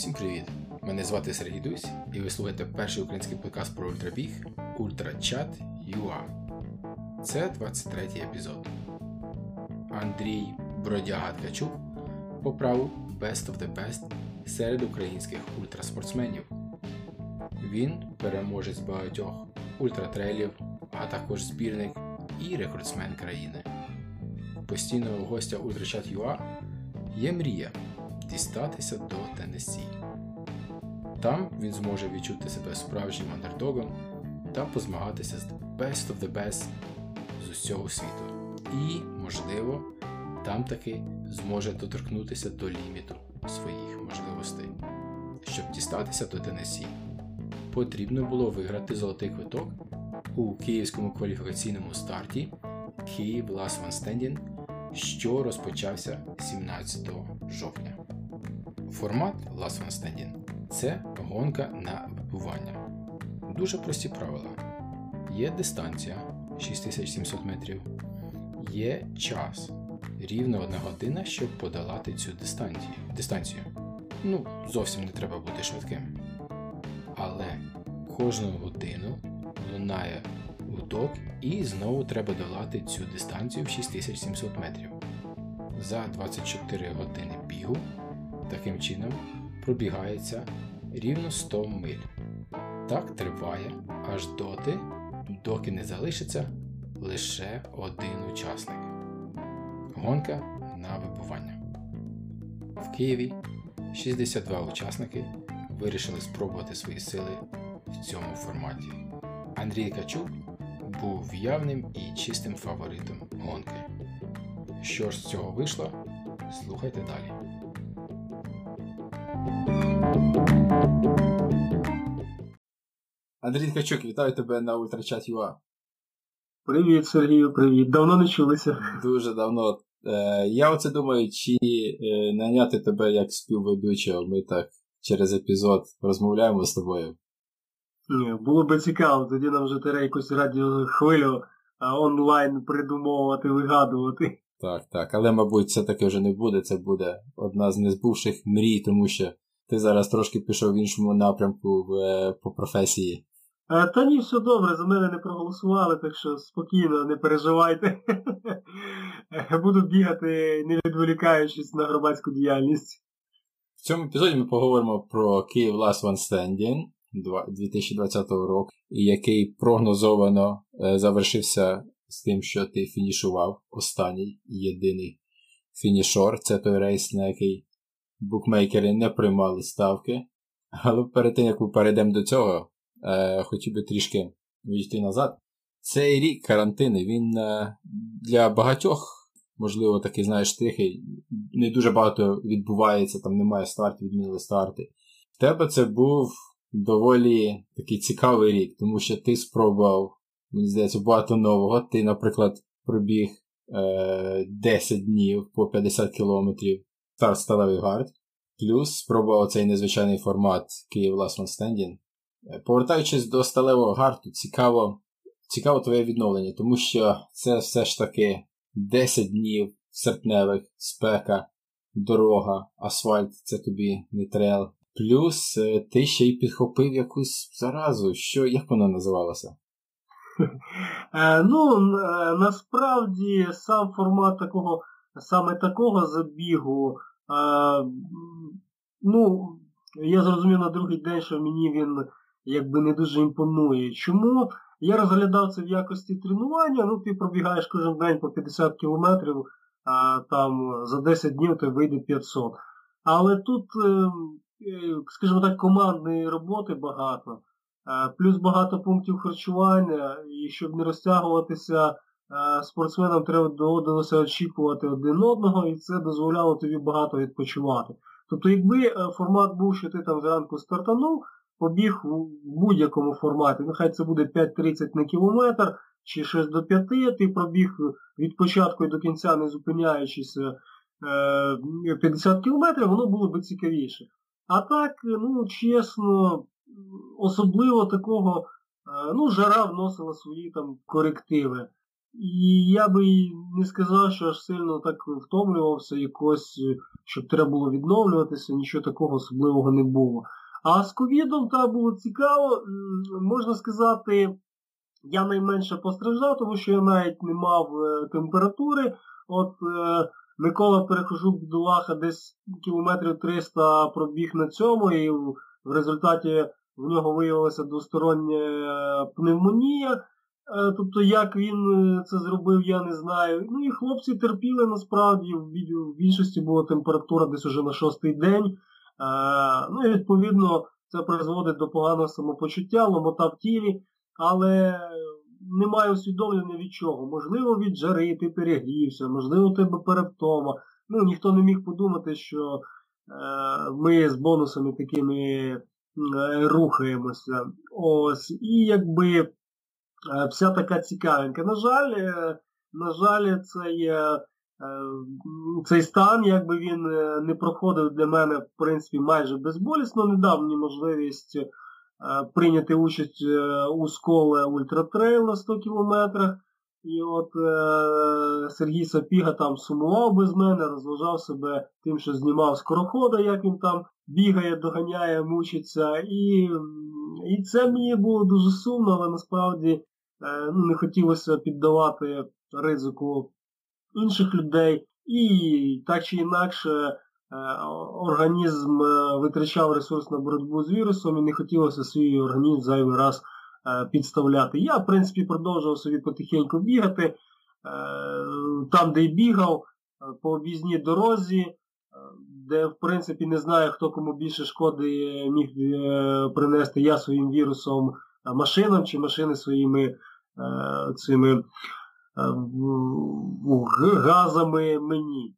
Всім привіт! Мене звати Сергій Дусь, і ви слухаєте перший український подкаст про ультрабіг Ультрачат UA. Це 23-й епізод. Андрій Бродяга Ткачук по праву Best of the Best серед українських ультраспортсменів. Він переможець багатьох ультратрейлів, а також збірник і рекордсмен країни. Постійного гостя Ультрачат UA є мрія дістатися до Теннессі. Там він зможе відчути себе справжнім андердогом та позмагатися з best of the best з усього світу. І, можливо, там таки зможе доторкнутися до ліміту своїх можливостей. Щоб дістатися до Теннессі, потрібно було виграти золотий квиток у київському кваліфікаційному старті Київ Last One Standing, що розпочався 17 жовтня. Формат Last One Standing це гонка на вибування. Дуже прості правила. Є дистанція 6700 метрів, є час рівно 1 година, щоб подолати цю дистанцію. Ну, зовсім не треба бути швидким. Але кожну годину лунає гудок і знову треба долати цю дистанцію в 6700 метрів. За 24 години бігу таким чином пробігається рівно 100 миль. Так триває аж доти, доки не залишиться лише один учасник. Гонка на вибування. В Києві 62 учасники вирішили спробувати свої сили в цьому форматі. Андрій Качук був явним і чистим фаворитом гонки. Що ж з цього вийшло? Слухайте далі. Андрій Ткачук, вітаю тебе на Ультрачат ЮА. Привіт, Сергію, привіт. Давно не чулися. Дуже давно. Е, я оце думаю, чи е, наняти тебе як співведучого. Ми так через епізод розмовляємо з тобою. Ні, Було би цікаво, тоді нам вже треба якусь радіохвилю онлайн придумовувати, вигадувати. Так, так. Але, мабуть, це таки вже не буде. Це буде одна з незбувших мрій, тому що ти зараз трошки пішов в іншому напрямку в, е, по професії. А, Та ні, все добре, за мене не проголосували, так що спокійно, не переживайте. Буду бігати, не відволікаючись на громадську діяльність. В цьому епізоді ми поговоримо про Київ Last One Standing 2020 року, який прогнозовано е, завершився з тим, що ти фінішував останній єдиний фінішор. Це той рейс, на який букмейкери не приймали ставки. Але перед тим, як ми перейдемо до цього, е, хотів би трішки відійти назад. Цей рік карантини, він е, для багатьох, можливо, такий, знаєш, тихий, не дуже багато відбувається, там немає стартів, відмінили старти. В тебе це був доволі такий цікавий рік, тому що ти спробував, мені здається, багато нового. Ти, наприклад, пробіг е, 10 днів по 50 кілометрів старт сталевий гард. Плюс спробував цей незвичайний формат Київ Last One Standing. Повертаючись до сталевого гарту, цікаво цікаво твоє відновлення, тому що це все ж таки 10 днів серпневих, спека, дорога, асфальт це тобі не трейл. Плюс ти ще й підхопив якусь заразу. Що, Як вона називалася? Ну, насправді сам формат такого, саме такого забігу, ну, я зрозумів на другий день, що мені він якби не дуже імпонує. Чому? Я розглядав це в якості тренування, ну ти пробігаєш кожен день по 50 кілометрів, а там за 10 днів ти вийде 500. Але тут, скажімо так, командної роботи багато, плюс багато пунктів харчування, і щоб не розтягуватися, спортсменам треба доводилося очікувати один одного, і це дозволяло тобі багато відпочивати. Тобто, якби формат був, що ти там зранку стартанув, побіг в будь-якому форматі, нехай це буде 5.30 на кілометр чи 6 до 5, ти пробіг від початку і до кінця, не зупиняючись 50 кілометрів, воно було б цікавіше. А так, ну, чесно, особливо такого, ну, жара вносила свої там корективи. І я би не сказав, що аж сильно так втомлювався, якось, щоб треба було відновлюватися, нічого такого особливого не було. А з ковідом так було цікаво, можна сказати, я найменше постраждав, тому що я навіть не мав е, температури. От е, Микола перехожу бідолаха десь кілометрів 300 пробіг на цьому, і в результаті в нього виявилася двостороння е, пневмонія. Тобто, як він це зробив, я не знаю. Ну і хлопці терпіли насправді, в більшості була температура десь уже на шостий день. Ну і відповідно це призводить до поганого самопочуття, ломота в тілі, але немає усвідомлення від чого. Можливо, від жари ти перегрівся, можливо, у тебе перевтома. Ну, ніхто не міг подумати, що е, ми з бонусами такими е, рухаємося. Ось. І якби е, вся така цікавинка. На жаль, е, на жаль, це є Е, цей стан, якби він е, не проходив для мене, в принципі, майже безболісно, не дав мені можливість прийняти участь у Сколе ультратрейл на 100 кілометрах. І от е, Сергій Сапіга там сумував без мене, розважав себе тим, що знімав скорохода, як він там бігає, доганяє, мучиться. І і це мені було дуже сумно, але насправді е, ну, не хотілося піддавати ризику інших людей, і так чи інакше е, організм е, витрачав ресурс на боротьбу з вірусом і не хотілося свій організм зайвий раз е, підставляти. Я, в принципі, продовжував собі потихеньку бігати. Там, де й бігав, по об'їзній дорозі, де, в принципі, не знаю, хто кому більше шкоди міг принести я своїм вірусом машинам чи машини своїми цими газами мені.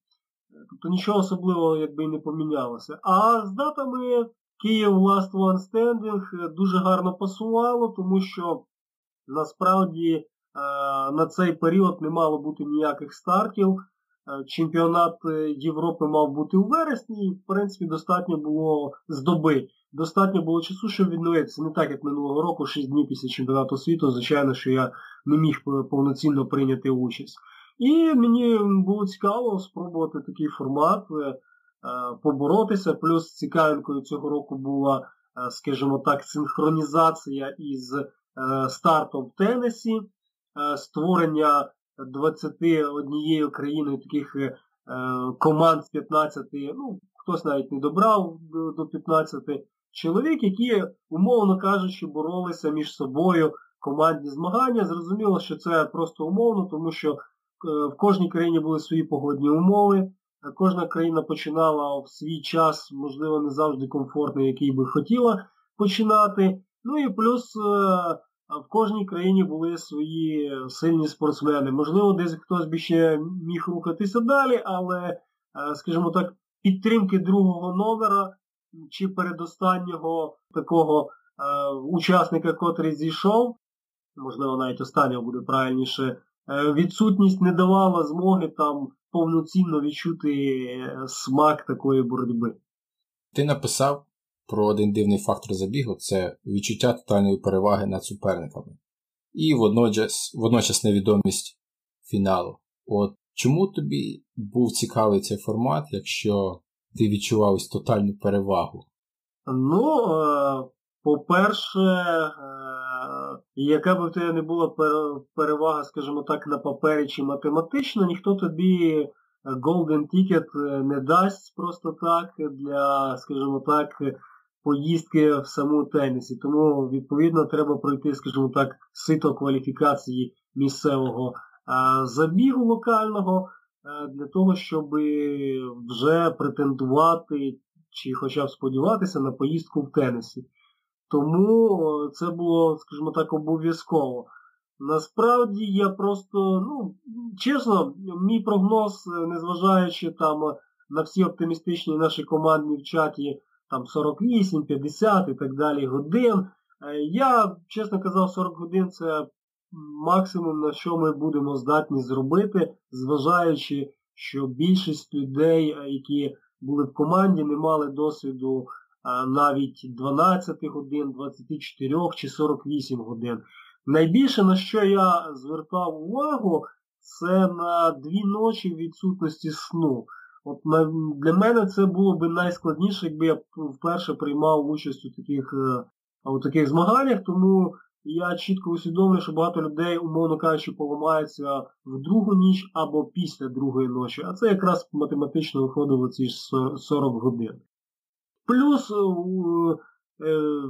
Тобто нічого особливого якби і не помінялося. А з датами Київ Last One Standing дуже гарно пасувало, тому що насправді на цей період не мало бути ніяких стартів. Чемпіонат Європи мав бути у вересні, і в принципі достатньо було з доби. Достатньо було часу, щоб відновитися. Не так, як минулого року, 6 днів після чемпіонату світу, звичайно, що я не міг повноцінно прийняти участь. І мені було цікаво спробувати такий формат, е, поборотися. Плюс цікавинкою цього року була, е, скажімо так, синхронізація із е, стартом в Теннесі, створення 21 країною таких команд з 15, ну, хтось навіть не добрав до 15 чоловік, які, умовно кажучи, боролися між собою командні змагання. Зрозуміло, що це просто умовно, тому що е, в кожній країні були свої погодні умови. Е, кожна країна починала в свій час, можливо, не завжди комфортний, який би хотіла починати. Ну і плюс е, в кожній країні були свої сильні спортсмени. Можливо, десь хтось би ще міг рухатися далі, але, скажімо так, підтримки другого номера чи передостаннього такого учасника, котрий зійшов, можливо, навіть останнього буде правильніше, е, відсутність не давала змоги там повноцінно відчути е, смак такої боротьби. Ти написав про один дивний фактор забігу це відчуття тотальної переваги над суперниками. І водночас, водночас невідомість фіналу. От чому тобі був цікавий цей формат, якщо ти відчував тотальну перевагу? Ну, е, по-перше, і яка б в тебе не була перевага, скажімо так, на папері чи математично, ніхто тобі е, Golden Ticket е, не дасть просто так для, скажімо так, поїздки в саму тенісі. Тому, відповідно, треба пройти, скажімо так, сито кваліфікації місцевого забігу локального е, для того, щоб вже претендувати чи хоча б сподіватися на поїздку в тенісі. Тому це було, скажімо так, обов'язково. Насправді я просто, ну, чесно, мій прогноз, незважаючи там на всі оптимістичні наші командні в чаті, там 48, 50 і так далі годин. Е, я, чесно казав, 40 годин це максимум, на що ми будемо здатні зробити, зважаючи, що більшість людей, е, які були в команді, не мали досвіду навіть 12 годин, 24 чи 48 годин. Найбільше на що я звертав увагу, це на дві ночі відсутності сну. От Для мене це було б найскладніше, якби я вперше приймав участь у таких е, у таких змаганнях, тому я чітко усвідомлюю, що багато людей, умовно кажучи, поламаються в другу ніч або після другої ночі, а це якраз математично виходило ці 40 годин. Плюс, е, е,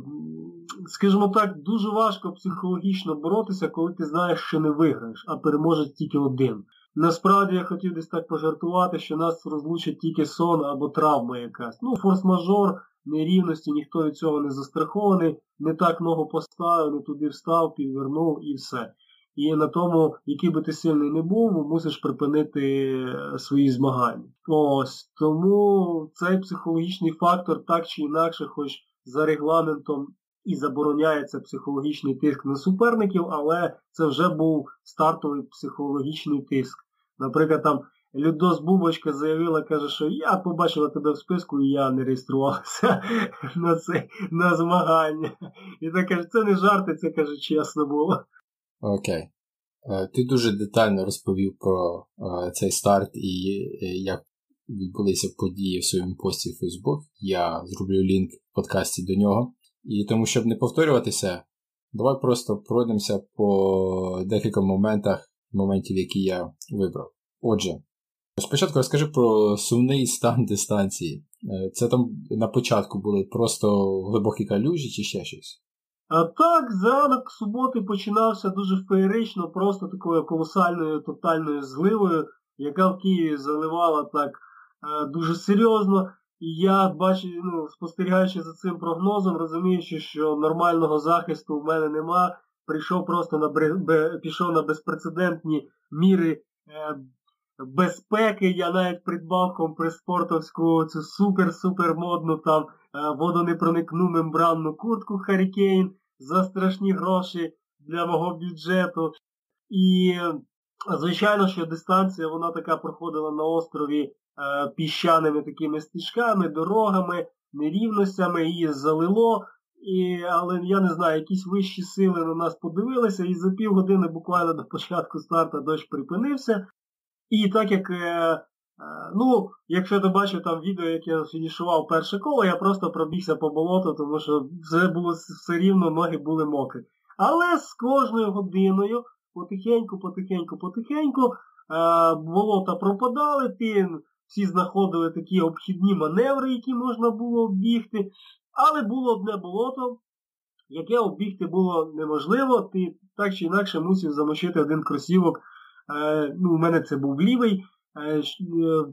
скажімо так, дуже важко психологічно боротися, коли ти знаєш, що не виграєш, а переможе тільки один. Насправді я хотів десь так пожартувати, що нас розлучить тільки сон або травма якась. Ну, форс-мажор, нерівності, ніхто від цього не застрахований, не так ногу поставив, не туди встав, підвернув і все. І на тому, який би ти сильний не був, мусиш припинити е, свої змагання. Ось тому цей психологічний фактор так чи інакше, хоч за регламентом і забороняється психологічний тиск на суперників, але це вже був стартовий психологічний тиск. Наприклад, там Людос Бубочка заявила, каже, що я побачила тебе в списку і я не реєструвалася на це, на змагання. І так каже, це не жарти, це каже, чесно було. Окей. Е, ти дуже детально розповів про е, цей старт і е, як відбулися події в своєму пості в Facebook. Я зроблю лінк в подкасті до нього. І тому, щоб не повторюватися, давай просто пройдемося по декілька моментах, моментів, які я вибрав. Отже, спочатку розкажи про сумний стан дистанції. Це там на початку були просто глибокі калюжі чи ще щось? А так, зранок суботи починався дуже феєрично, просто такою колосальною тотальною зливою, яка в Києві заливала так е, дуже серйозно. І я бачу, ну, спостерігаючи за цим прогнозом, розуміючи, що нормального захисту в мене нема, прийшов просто на пішов на безпрецедентні міри е, безпеки. Я навіть придбав компреспортовську цю супер-супер модну там е, водонепроникну мембранну куртку Харікейн за страшні гроші для мого бюджету. І, звичайно, що дистанція вона така проходила на острові. Е, піщаними такими стежками, дорогами, нерівностями, її залило. І, Але я не знаю, якісь вищі сили на нас подивилися, і за півгодини буквально до початку старту дощ припинився. І так як, е, ну, якщо ти бачив там відео, як я фінішував перше коло, я просто пробігся по болоту, тому що все було все рівно, ноги були мокрі. Але з кожною годиною, потихеньку, потихеньку, потихеньку, болота пропадали, ти всі знаходили такі обхідні маневри, які можна було оббігти. Але було одне болото, яке оббігти було неможливо, ти так чи інакше мусив замочити один кросівок. Е, ну, У мене це був лівий. Е, е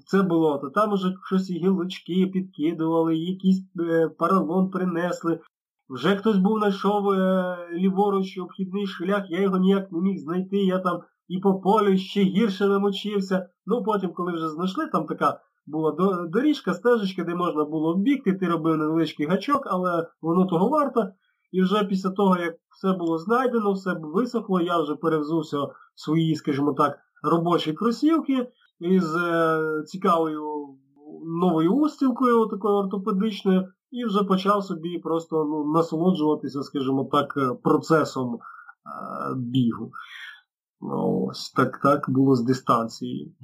це болото. Там уже щось гілочки підкидували, якийсь е, паралон принесли. Вже хтось був знайшов ліворуч обхідний шлях, я його ніяк не міг знайти. Я там і по полю ще гірше намочився. Ну потім, коли вже знайшли, там така була доріжка, стежечка, де можна було вбігти, ти робив невеличкий гачок, але воно того варто. І вже після того, як все було знайдено, все висохло, я вже перевзувся в свої, скажімо так, робочі кросівки із е, цікавою новою устілкою, такою ортопедичною, і вже почав собі просто ну, насолоджуватися, скажімо так, процесом е, бігу. Ну, ось так так було з дистанції.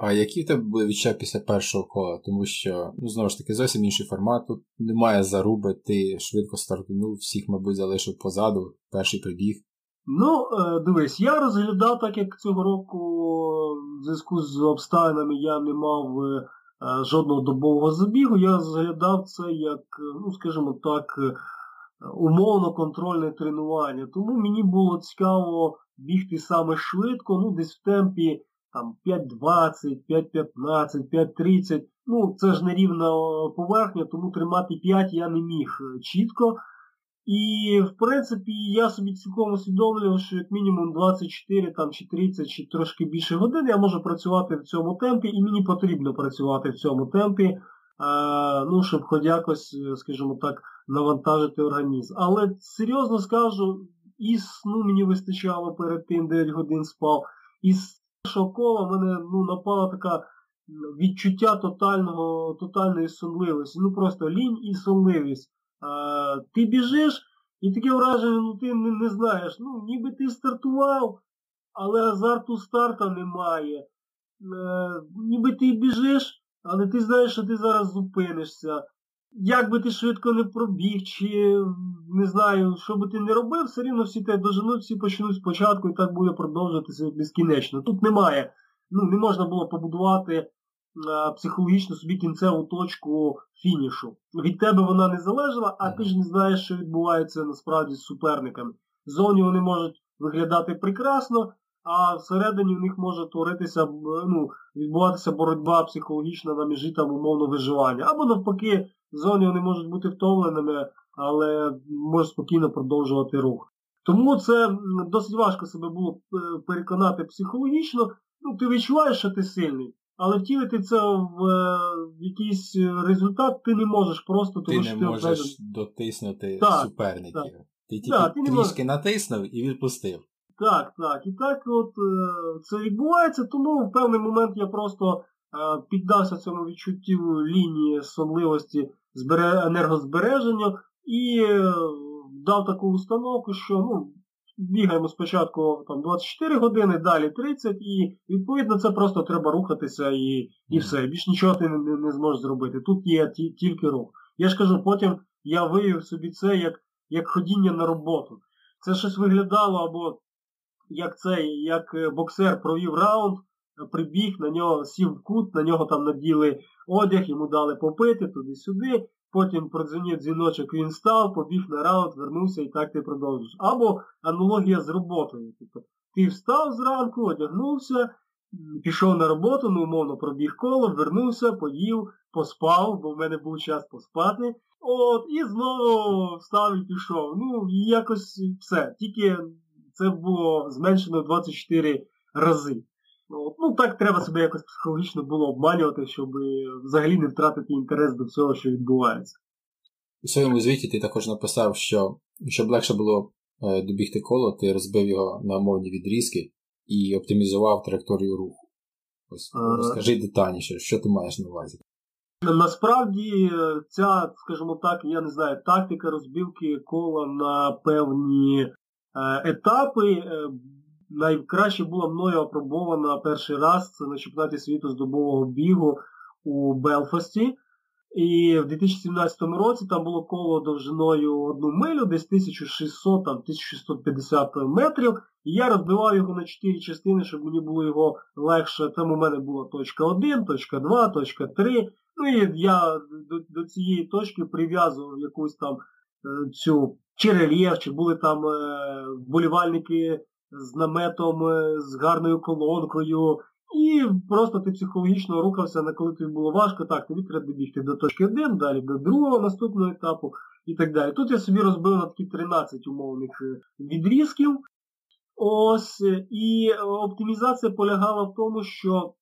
А які в тебе були відчуття після першого кола? Тому що, ну, знову ж таки, зовсім інший формат. Тут немає заруби, ти швидко стартанув, всіх, мабуть, залишив позаду, перший прибіг. Ну, е, дивись, я розглядав, так як цього року в зв'язку з обставинами я не мав е, жодного добового забігу, я розглядав це як, ну, скажімо так, умовно контрольне тренування. Тому мені було цікаво бігти саме швидко, ну десь в темпі там 5.20, 5.15, 5.30. Ну, це ж нерівна поверхня, тому тримати 5 я не міг е, чітко. І, в принципі, я собі цілком усвідомлював, що як мінімум 24 там, чи 30 чи трошки більше годин я можу працювати в цьому темпі, і мені потрібно працювати в цьому темпі, е, ну, щоб хоч якось, е, скажімо так, навантажити організм. Але серйозно скажу, і сну мені вистачало перед тим 9 годин спав. І з першого кола мене ну, напала така відчуття тотального, тотальної сонливості. Ну просто лінь і сонливість. А, Ти біжиш, І таке враження, ну ти не, не знаєш, ну ніби ти стартував, але азарту старта немає. Е, Ніби ти біжиш, але ти знаєш, що ти зараз зупинишся. Як би ти швидко не пробіг, чи не знаю, що би ти не робив, все рівно всі тебе доженуть, всі почнуть спочатку і так буде продовжуватися безкінечно. Тут немає, ну не можна було побудувати психологічно собі кінцеву точку фінішу. Від тебе вона не залежала, а ти ж не знаєш, що відбувається насправді з суперниками. Зовні вони можуть виглядати прекрасно, а всередині в них може творитися, ну, відбуватися боротьба психологічна на межі там умовно виживання. Або навпаки, зовні вони можуть бути втомленими, але можуть спокійно продовжувати рух. Тому це досить важко себе було е, переконати психологічно. Ну, ти відчуваєш, що ти сильний. Але втілити це в, е, в якийсь результат ти не можеш просто, тому ти що не ти можеш обмежен... дотиснути так, суперників. Так. Ти тільки так, ти трішки можеш... натиснув і відпустив. Так, так. І так от е, це відбувається, тому в певний момент я просто е, піддався цьому відчуттю лінії сонливості енергозбереження і е, дав таку установку, що ну, бігаємо спочатку там 24 години, далі 30, і відповідно це просто треба рухатися і і все. Більш нічого ти не, не, не зможеш зробити. Тут є ті, тільки рух. Я ж кажу, потім я виявив собі це як як ходіння на роботу. Це щось виглядало або як цей, як е, боксер провів раунд, прибіг, на нього сів в кут, на нього там наділи одяг, йому дали попити туди-сюди. Потім продзвонив дзвіночок, він став, побіг на раунд, вернувся і так ти продовжуєш. Або аналогія з роботою. Тобто Ти встав зранку, одягнувся, пішов на роботу, ну, умовно, пробіг коло, вернувся, поїв, поспав, бо в мене був час поспати. От, І знову встав і пішов. Ну, і якось все. Тільки це було зменшено 24 рази. Ну, так треба себе якось психологічно було обманювати, щоб взагалі не втратити інтерес до всього, що відбувається. У своєму звіті ти також написав, що щоб легше було е, добігти коло, ти розбив його на умовні відрізки і оптимізував траєкторію руху. Ось а... розкажи детальніше, що ти маєш на увазі. Насправді ця, скажімо так, я не знаю, тактика розбивки кола на певні е, етапи е, найкраще була мною опробована перший раз це на чемпіонаті світу з добового бігу у Белфасті. І в 2017 році там було коло довжиною одну милю, десь 1600 там 1650 метрів. І я розбивав його на 4 частини, щоб мені було його легше. Там у мене була точка 1, точка 2, точка 3. Ну і я до, до цієї точки прив'язував якусь там е, цю чи рельєф, чи були там е, вболівальники з наметом, е, з гарною колонкою. І просто ти психологічно рухався, на коли тобі було важко, так, тобі треба добігти до точки 1, далі до другого наступного етапу і так далі. Тут я собі розбив на такі 13 умовних е, відрізків. Ось, І оптимізація полягала в тому, що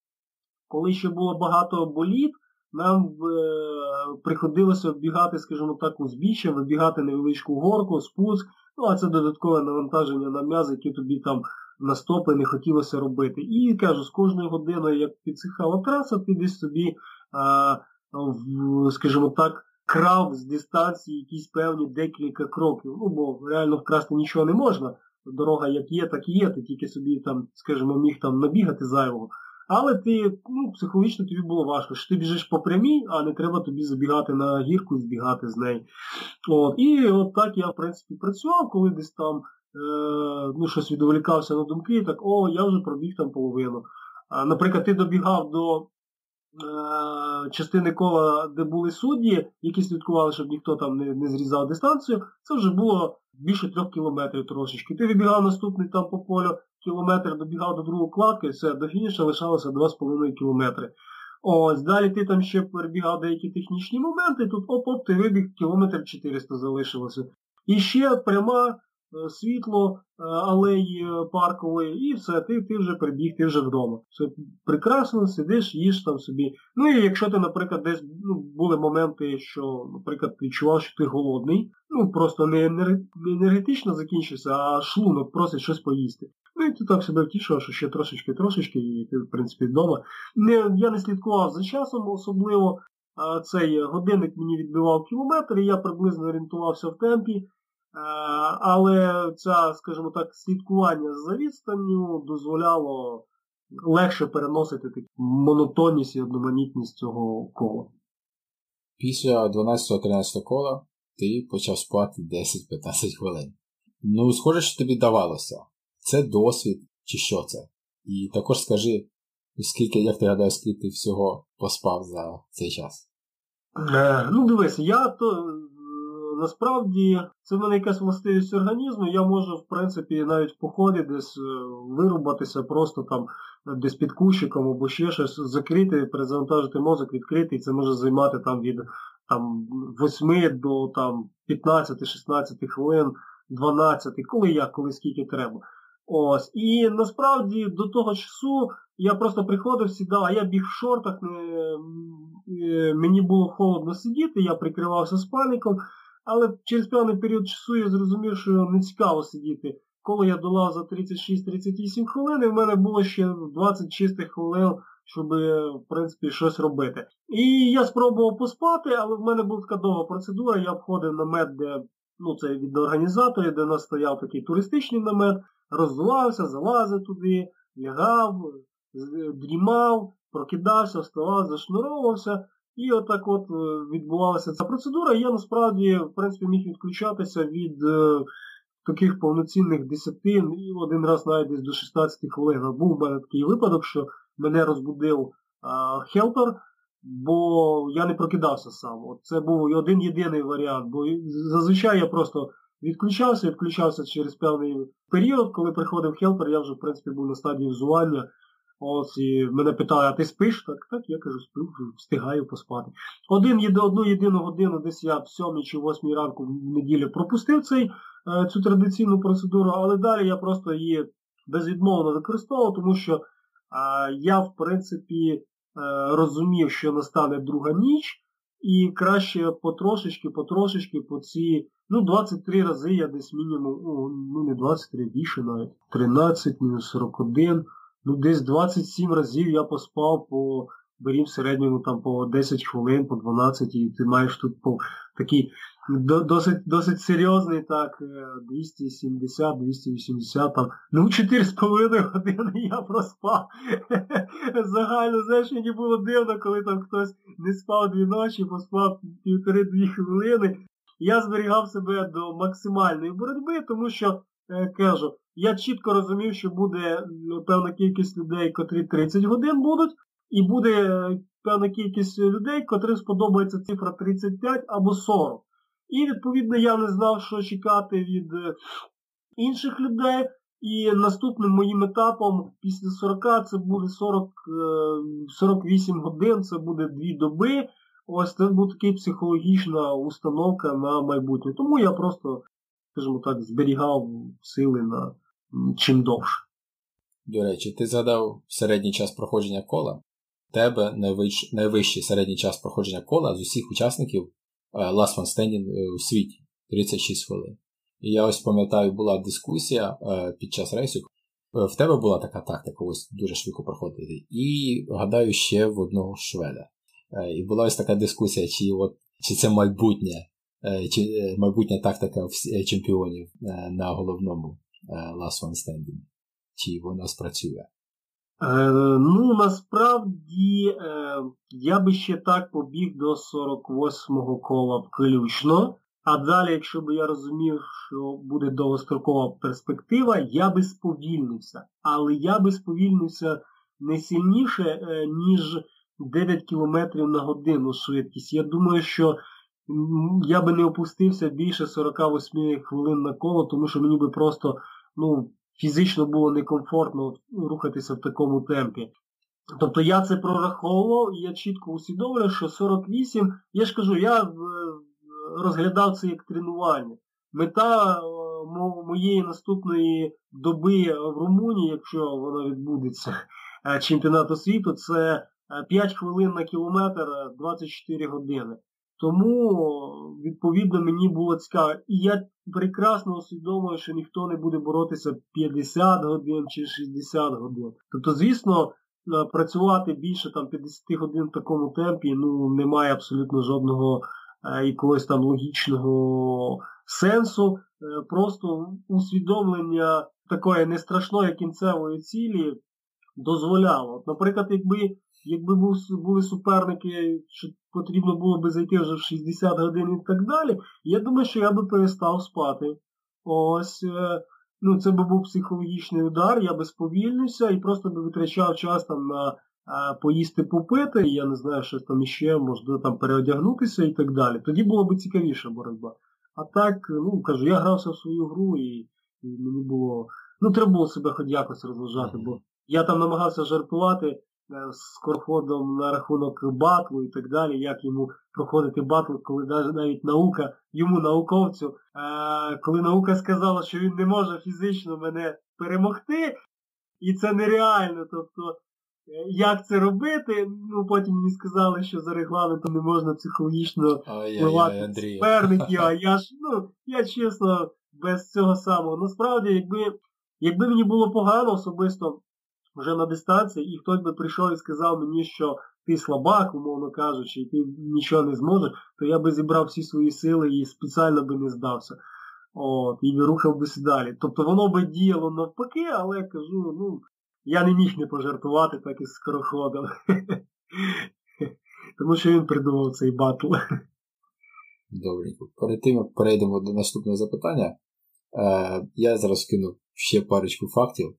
коли ще було багато боліт, нам е, приходилося оббігати, скажімо так, узбіччя, вибігати невеличку горку, спуск, ну а це додаткове навантаження на м'язи, які тобі там на стопи не хотілося робити. І кажу, з кожною годиною, як підсихала траса, ти десь собі, а, в, скажімо так, крав з дистанції якісь певні декілька кроків. Ну, бо реально вкрасти нічого не можна. Дорога як є, так і є, ти тільки собі там, скажімо, міг там набігати зайвого. Але ти, ну, психологічно тобі було важко, що ти біжиш по прямій, а не треба тобі забігати на гірку і збігати з неї. От. І от так я, в принципі, працював, коли десь там е, ну, щось відволікався на думки, так, о, я вже пробіг там половину. А, Наприклад, ти добігав до частини кола, де були судді, які слідкували, щоб ніхто там не, не зрізав дистанцію, це вже було більше трьох кілометрів трошечки. Ти вибігав наступний там по полю, кілометр добігав до другої кладки, все, до фініша лишалося 2,5 кілометри. Ось, далі ти там ще перебігав деякі технічні моменти, тут оп-оп, ти вибіг, кілометр 400 залишилося. І ще пряма Е, світло е, алеї е, паркової, і все, ти ти вже прибіг, ти вже вдома. Все прекрасно, сидиш, їш там собі. Ну і якщо ти, наприклад, десь ну, були моменти, що, наприклад, відчував, що ти голодний, ну просто не енергетично закінчився, а шлунок просить щось поїсти. Ну і ти так себе втішував, що ще трошечки-трошечки, і ти, в принципі, вдома. Не, Я не слідкував за часом, особливо. Цей годинник мені відбивав кілометр, і я приблизно орієнтувався в темпі. Але це, скажімо так, слідкування за відстанню дозволяло легше переносити таку монотонність і одноманітність цього кола. Після 12-13 кола ти почав спати 10-15 хвилин. Ну, схоже, що тобі давалося. Це досвід чи що це? І також скажи, скільки, як ти гадаєш, скільки ти всього поспав за цей час? Е, ну, дивись, я то насправді це в мене якась властивість організму, я можу, в принципі, навіть в поході десь е, вирубатися просто там десь під кущиком або ще щось, закрити, перезавантажити мозок, відкрити, і це може займати там від там, 8 до там, 15-16 хвилин, 12, коли як, коли скільки треба. Ось. І насправді до того часу я просто приходив, сідав, а я біг в шортах, мені було холодно сидіти, я прикривався спальником, але через певний період часу я зрозумів, що не цікаво сидіти. Коли я долав за 36-38 хвилин, і в мене було ще 20 чистих хвилин, щоб в принципі, щось робити. І я спробував поспати, але в мене була така довга процедура, я входив намет, де ну це від організаторів, де у нас стояв такий туристичний намет, роздувався, залазив туди, лягав, дрімав, прокидався, вставав, зашнуровувався. І отак от е, відбувалася ця процедура. Я насправді в принципі, міг відключатися від е, таких повноцінних 10, і один раз навіть десь до 16 хвилин. Був у мене такий випадок, що мене розбудив а, хелпер, бо я не прокидався сам. От Це був один єдиний варіант, бо зазвичай я просто відключався, відключався через певний період, коли приходив хелпер, я вже в принципі був на стадії взування. Ось і мене питали, а ти спиш? Так, так, я кажу, сплю, встигаю поспати. Один єди, одну єдину годину, десь я в сьомій чи восьмій ранку в неділю пропустив цей, е, цю традиційну процедуру, але далі я просто її безвідмовно використовував, тому що а, я, в принципі, е, розумів, що настане друга ніч, і краще потрошечки, потрошечки по ці, ну, 23 рази я десь мінімум, ну не 23, більше навіть, 13, мінус 41 ну десь 27 разів я поспав по берім середньому там по 10 хвилин, по 12, і ти маєш тут по такий досить досить серйозний, так, 270-280 там, ну 4,5 години я проспав. Загально, знаєш, мені було дивно, коли там хтось не спав дві ночі, поспав півтори-дві хвилини. Я зберігав себе до максимальної боротьби, тому що, е, кажу, я чітко розумів, що буде ну, певна кількість людей, котрі 30 годин будуть, і буде е, певна кількість людей, котрим сподобається цифра 35 або 40. І, відповідно, я не знав, що чекати від е, інших людей. І наступним моїм етапом після 40 це буде 40, 48 е, годин, це буде 2 доби. Ось це буде така психологічна установка на майбутнє. Тому я просто, скажімо так, зберігав сили на чим довше. До речі, ти згадав середній час проходження кола. тебе найвищ... найвищий середній час проходження кола з усіх учасників е, Last One Standing е, у світі 36 хвилин. І я ось пам'ятаю, була дискусія е, під час рейсу. В тебе була така тактика, ось дуже швидко проходити. І гадаю, ще в одного шведа. І була ось така дискусія, чи от, чи це майбутнє, чи майбутня тактика чемпіонів на головному Last One Standing? Чи вона спрацює? Е, Ну, насправді е, я би ще так побіг до 48-го кола включно. А далі, якщо б я розумів, що буде довгострокова перспектива, я би сповільнився. Але я би сповільнився не сильніше, е, ніж 9 км на годину швидкість. Я думаю, що я би не опустився більше 48 хвилин на коло, тому що мені би просто ну, фізично було некомфортно рухатися в такому темпі. Тобто я це прораховував і я чітко усвідомлюю, що 48, я ж кажу, я розглядав це як тренування. Мета моєї наступної доби в Румунії, якщо вона відбудеться, е, чемпіонату світу, це 5 е, хвилин на кілометр 24 години. Тому, відповідно, мені було цікаво. І я прекрасно усвідомлюю, що ніхто не буде боротися 50 годин чи 60 годин. Тобто, звісно, е, працювати більше там 50 годин в такому темпі ну, немає абсолютно жодного е, якогось там логічного сенсу. просто усвідомлення такої нестрашної кінцевої цілі дозволяло. Наприклад, якби якби були суперники, що потрібно було би зайти вже в 60 годин і так далі, я думаю, що я би перестав спати. Ось, е, ну це би був психологічний удар, я би сповільнився і просто би витрачав час там на поїсти попити, і я не знаю, що там іще, можливо там переодягнутися і так далі. Тоді було б цікавіша боротьба. А так, ну кажу, я грався в свою гру і, і мені було. Ну, треба було себе хоч якось розважати, бо я там намагався жартувати. Е, зі Скороходом на рахунок батлу і так далі, як йому проходити батл, коли навіть наука, йому науковцю, е, коли наука сказала, що він не може фізично мене перемогти, і це нереально. Тобто, е, як це робити? Ну, Потім мені сказали, що за регламентом не можна психологічно впливати суперників, а я ж, ну, я чесно, без цього самого. Насправді, якби, якби мені було погано особисто вже на дистанції, і хтось би прийшов і сказав мені, що ти слабак, умовно кажучи, і ти нічого не зможеш, то я би зібрав всі свої сили і спеціально би не здався. От, І рухав би далі. Тобто воно би діяло навпаки, але кажу, ну, я не міг не пожартувати так із Скороходом. Тому що він придумав цей батл. Добренько. Перед тим, як перейдемо до наступного запитання, е, я зараз кину ще парочку фактів.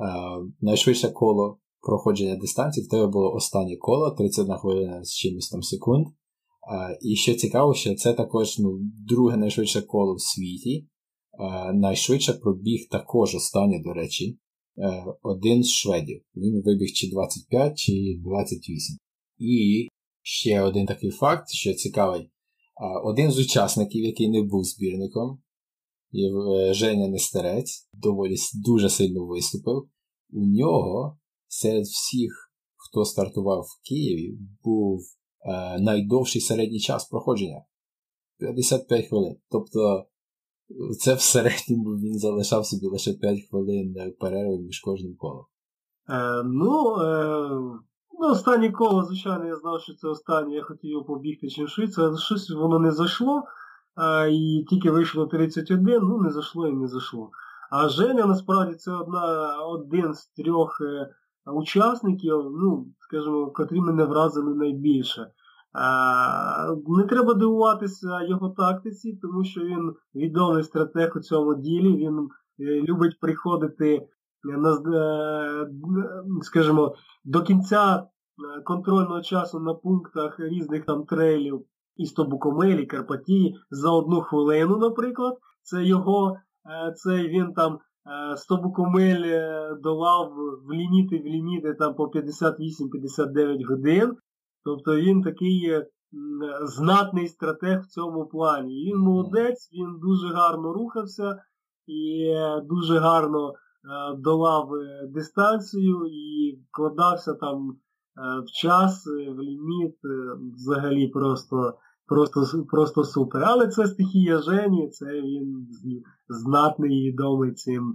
Е, найшвидше коло проходження дистанції в тебе було останнє коло, 31 хвилина з чимось там секунд. Е, і що цікаво, що це також ну, друге найшвидше коло в світі. Е, найшвидше пробіг також останнє, до речі, один з шведів. Він вибіг чи 25, чи 28. І ще один такий факт, що цікавий. Один з учасників, який не був збірником, Е, Женя Нестерець доволі дуже сильно виступив. У нього серед всіх, хто стартував в Києві, був е, найдовший середній час проходження 55 хвилин. Тобто це в середньому він залишав собі лише 5 хвилин перерви між кожним колом. Е, Ну, е, ну, останнє коло, звичайно, я знав, що це останнє, я хотів його побігти чим швидше, але щось воно не зайшло і тільки вийшло 31, ну не зайшло і не зайшло. А Женя насправді це одна, один з трьох е, учасників, ну, скажімо, котрі мене вразили найбільше. Не треба дивуватися його тактиці, тому що він відомий стратег у цьому ділі, він е, любить приходити на, е, скажімо, до кінця контрольного часу на пунктах різних там трейлів із Тобукомелі, Карпатії за одну хвилину, наприклад. Це його, е, це він там е, Тобукомель е, долав в ліміти, в ліміти там по 58-59 годин. Тобто він такий знатний стратег в цьому плані. він молодець, він дуже гарно рухався і дуже гарно долав дистанцію і вкладався там в час, в ліміт, взагалі просто просто просто супер. Але це стихія Жені, це він знатний і відомий цим,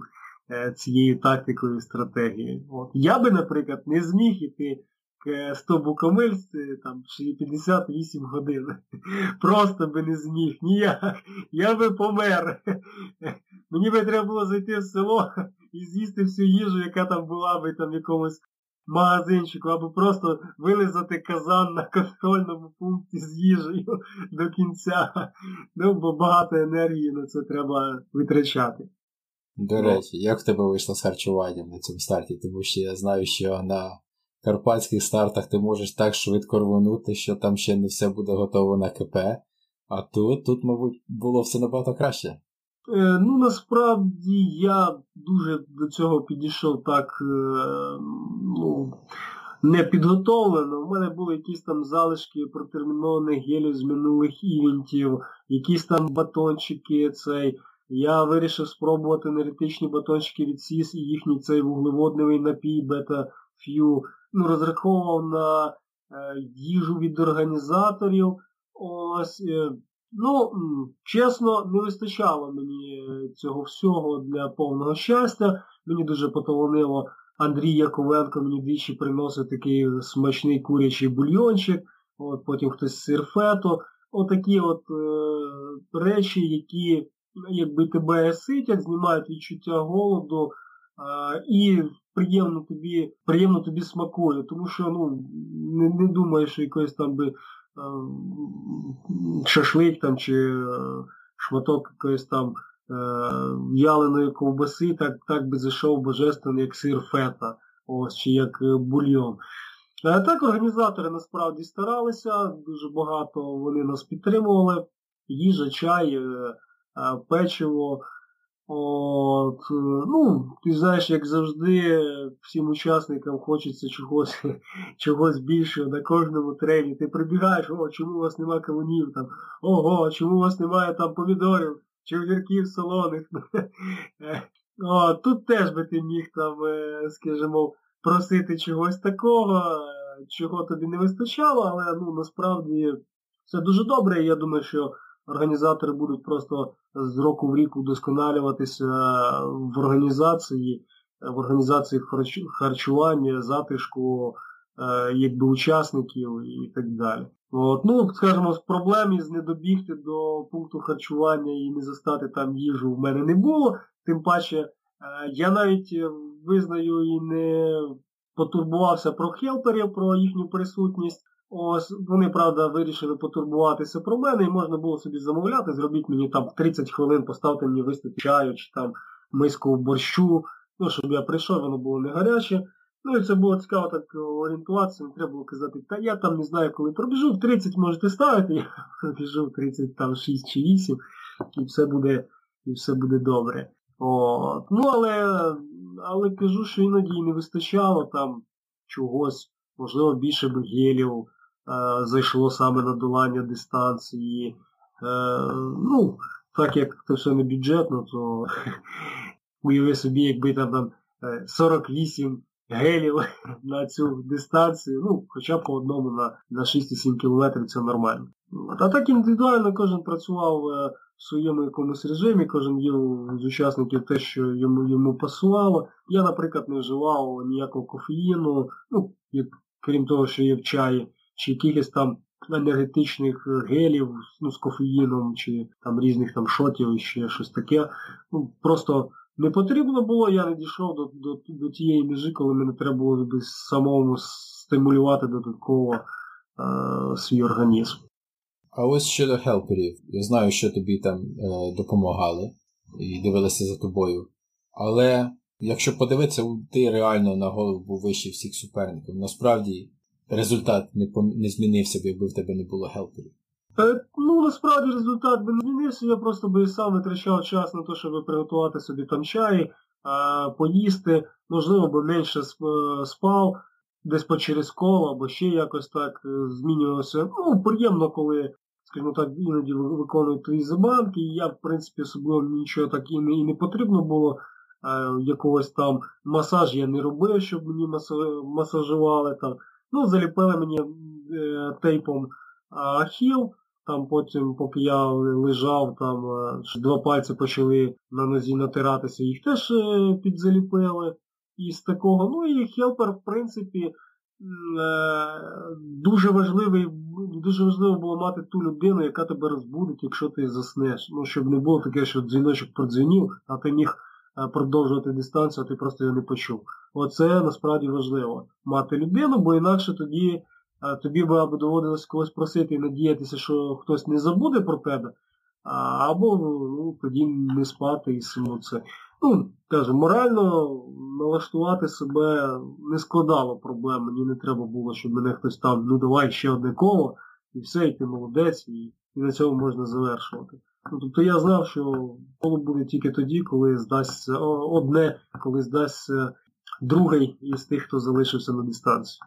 е, цією тактикою і стратегією. От. Я би, наприклад, не зміг іти к 100 букомильці там 58 годин. Просто би не зміг. Ніяк. Я би помер. Мені би треба було зайти в село і з'їсти всю їжу, яка там була би там якомусь магазинчику, або просто вилизати казан на контрольному пункті з їжею до кінця. Ну, бо багато енергії на це треба витрачати. До речі, як в тебе вийшло з харчуванням на цьому старті? Тому що я знаю, що на карпатських стартах ти можеш так швидко рвонути, що там ще не все буде готово на КП. А тут, тут, мабуть, було все набагато краще. Е, ну, насправді я дуже до цього підійшов так е, ну, підготовлено. У мене були якісь там залишки протермінованих гелів з минулих івентів, якісь там батончики. цей. Я вирішив спробувати енергетичні батончики від СІС і їхній цей вуглеводний напій бета-ф'ю. Ну, розраховував на е, їжу від організаторів. Ось. Ну, чесно, не вистачало мені цього всього для повного щастя. Мені дуже поталонило Андрій Яковенко мені двічі приносить такий смачний курячий бульйончик, от потім хтось сир фето. Отакі от е, речі, які якби тебе ситять, знімають відчуття голоду а, і приємно тобі приємно тобі смакує, тому що ну, не не думаєш, що якось там би шашлик там чи шматок якоїсь там в'яленої ковбаси, так так би зайшов божественний, як сир фета, ось, чи як бульйон. Так організатори насправді старалися, дуже багато вони нас підтримували. Їжа, чай, печиво. От, ну, Ти знаєш, як завжди, всім учасникам хочеться чогось чогось більшого на кожному трені. Ти прибігаєш, о, чому у вас немає кавунів, там, ого, чому у вас немає там помідорів чи огірків солоних. О, Тут теж би ти міг там, е, скажімо, просити чогось такого, чого тобі не вистачало, але ну, насправді все дуже добре. Я думаю, що організатори будуть просто з року в рік удосконалюватися в організації, в організації харчування, затишку е, якби учасників і так далі. От, Ну, скажімо, проблем із не добігти до пункту харчування і не застати там їжу в мене не було. Тим паче, е, я навіть визнаю і не потурбувався про хелперів, про їхню присутність. Ось вони, правда, вирішили потурбуватися про мене, і можна було собі замовляти, зробіть мені там 30 хвилин, поставте мені виступи чаю чи там миску борщу, ну, щоб я прийшов, воно було не гаряче. Ну і це було цікаво так орієнтуватися, не треба було казати, та я там не знаю, коли пробіжу, в 30 можете ставити, я пробіжу в 36 чи 8, і все буде і все буде добре. От. Ну, але але кажу, що іноді не вистачало там чогось, можливо, більше б гелів зайшло саме на долання дистанції. Е, ну, так як це все не бюджетно, то уяви собі, якби там там 48 е, гелів на цю дистанцію, ну, хоча б по одному на на 6-7 кілометрів це нормально. А так індивідуально кожен працював е, в своєму якомусь режимі, кожен їв з учасників те, що йому йому пасувало. Я, наприклад, не вживав ніякого кофеїну, ну, крім того, що є в чаї, чи якихось там енергетичних гелів ну, з кофеїном, чи там різних там шотів ще щось таке. Ну, Просто не потрібно було, я не дійшов до до, до тієї межі, коли мені треба було самому стимулювати додатково е, свій організм. А ось щодо хелперів, я знаю, що тобі там е, допомагали і дивилися за тобою. Але якщо подивитися, ти реально на голову був вищий всіх суперників. Насправді результат не не змінився б, якби в тебе не було хелперів. Е, ну, насправді результат би не змінився, я просто би сам витрачав час на те, щоб приготувати собі там чай, е, поїсти, можливо, би менше е, спав, десь по через коло, або ще якось так змінювався. Ну, приємно, коли, скажімо так, іноді виконують твої забанки, і я, в принципі, особливо нічого так і не, і не потрібно було. Якогось там масаж я не робив, щоб мені масажували там. Ну, заліпили мені тейпом ахіл, там потім, поки я лежав, там е, два пальці почали на нозі натиратися, їх теж е, підзаліпили із такого. Ну і хелпер, в принципі, е, дуже важливий, дуже важливо було мати ту людину, яка тебе розбудить, якщо ти заснеш. Ну, щоб не було таке, що дзвіночок продзвінів, а ти міг продовжувати дистанцію, а ти просто його не почув. Оце насправді важливо. Мати людину, бо інакше тоді тобі би або доводилось когось просити і надіятися, що хтось не забуде про тебе, або ну, тоді не спати і саму це. Ну, кажу, морально налаштувати себе не складало проблем, мені не треба було, щоб мене хтось там, ну давай ще одне коло, і все, і ти молодець, і, і на цьому можна завершувати. Тобто я знав, що коло буде тільки тоді, коли здасться одне, коли здасться другий із тих, хто залишився на дистанції.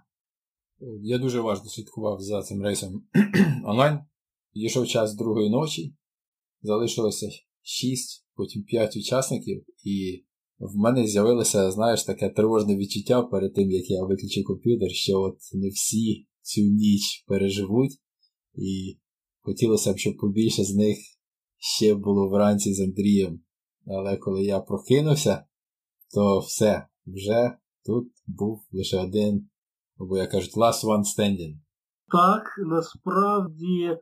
Я дуже уважно слідкував за цим рейсом онлайн. Підійшов час другої ночі, залишилося 6, потім 5 учасників, і в мене з'явилося, знаєш, таке тривожне відчуття перед тим, як я виключив комп'ютер, що от не всі цю ніч переживуть, і хотілося б, щоб побільше з них ще було вранці з Андрієм. Але коли я прокинувся, то все, вже тут був лише один або, як кажуть, last one standing. Так, насправді, е,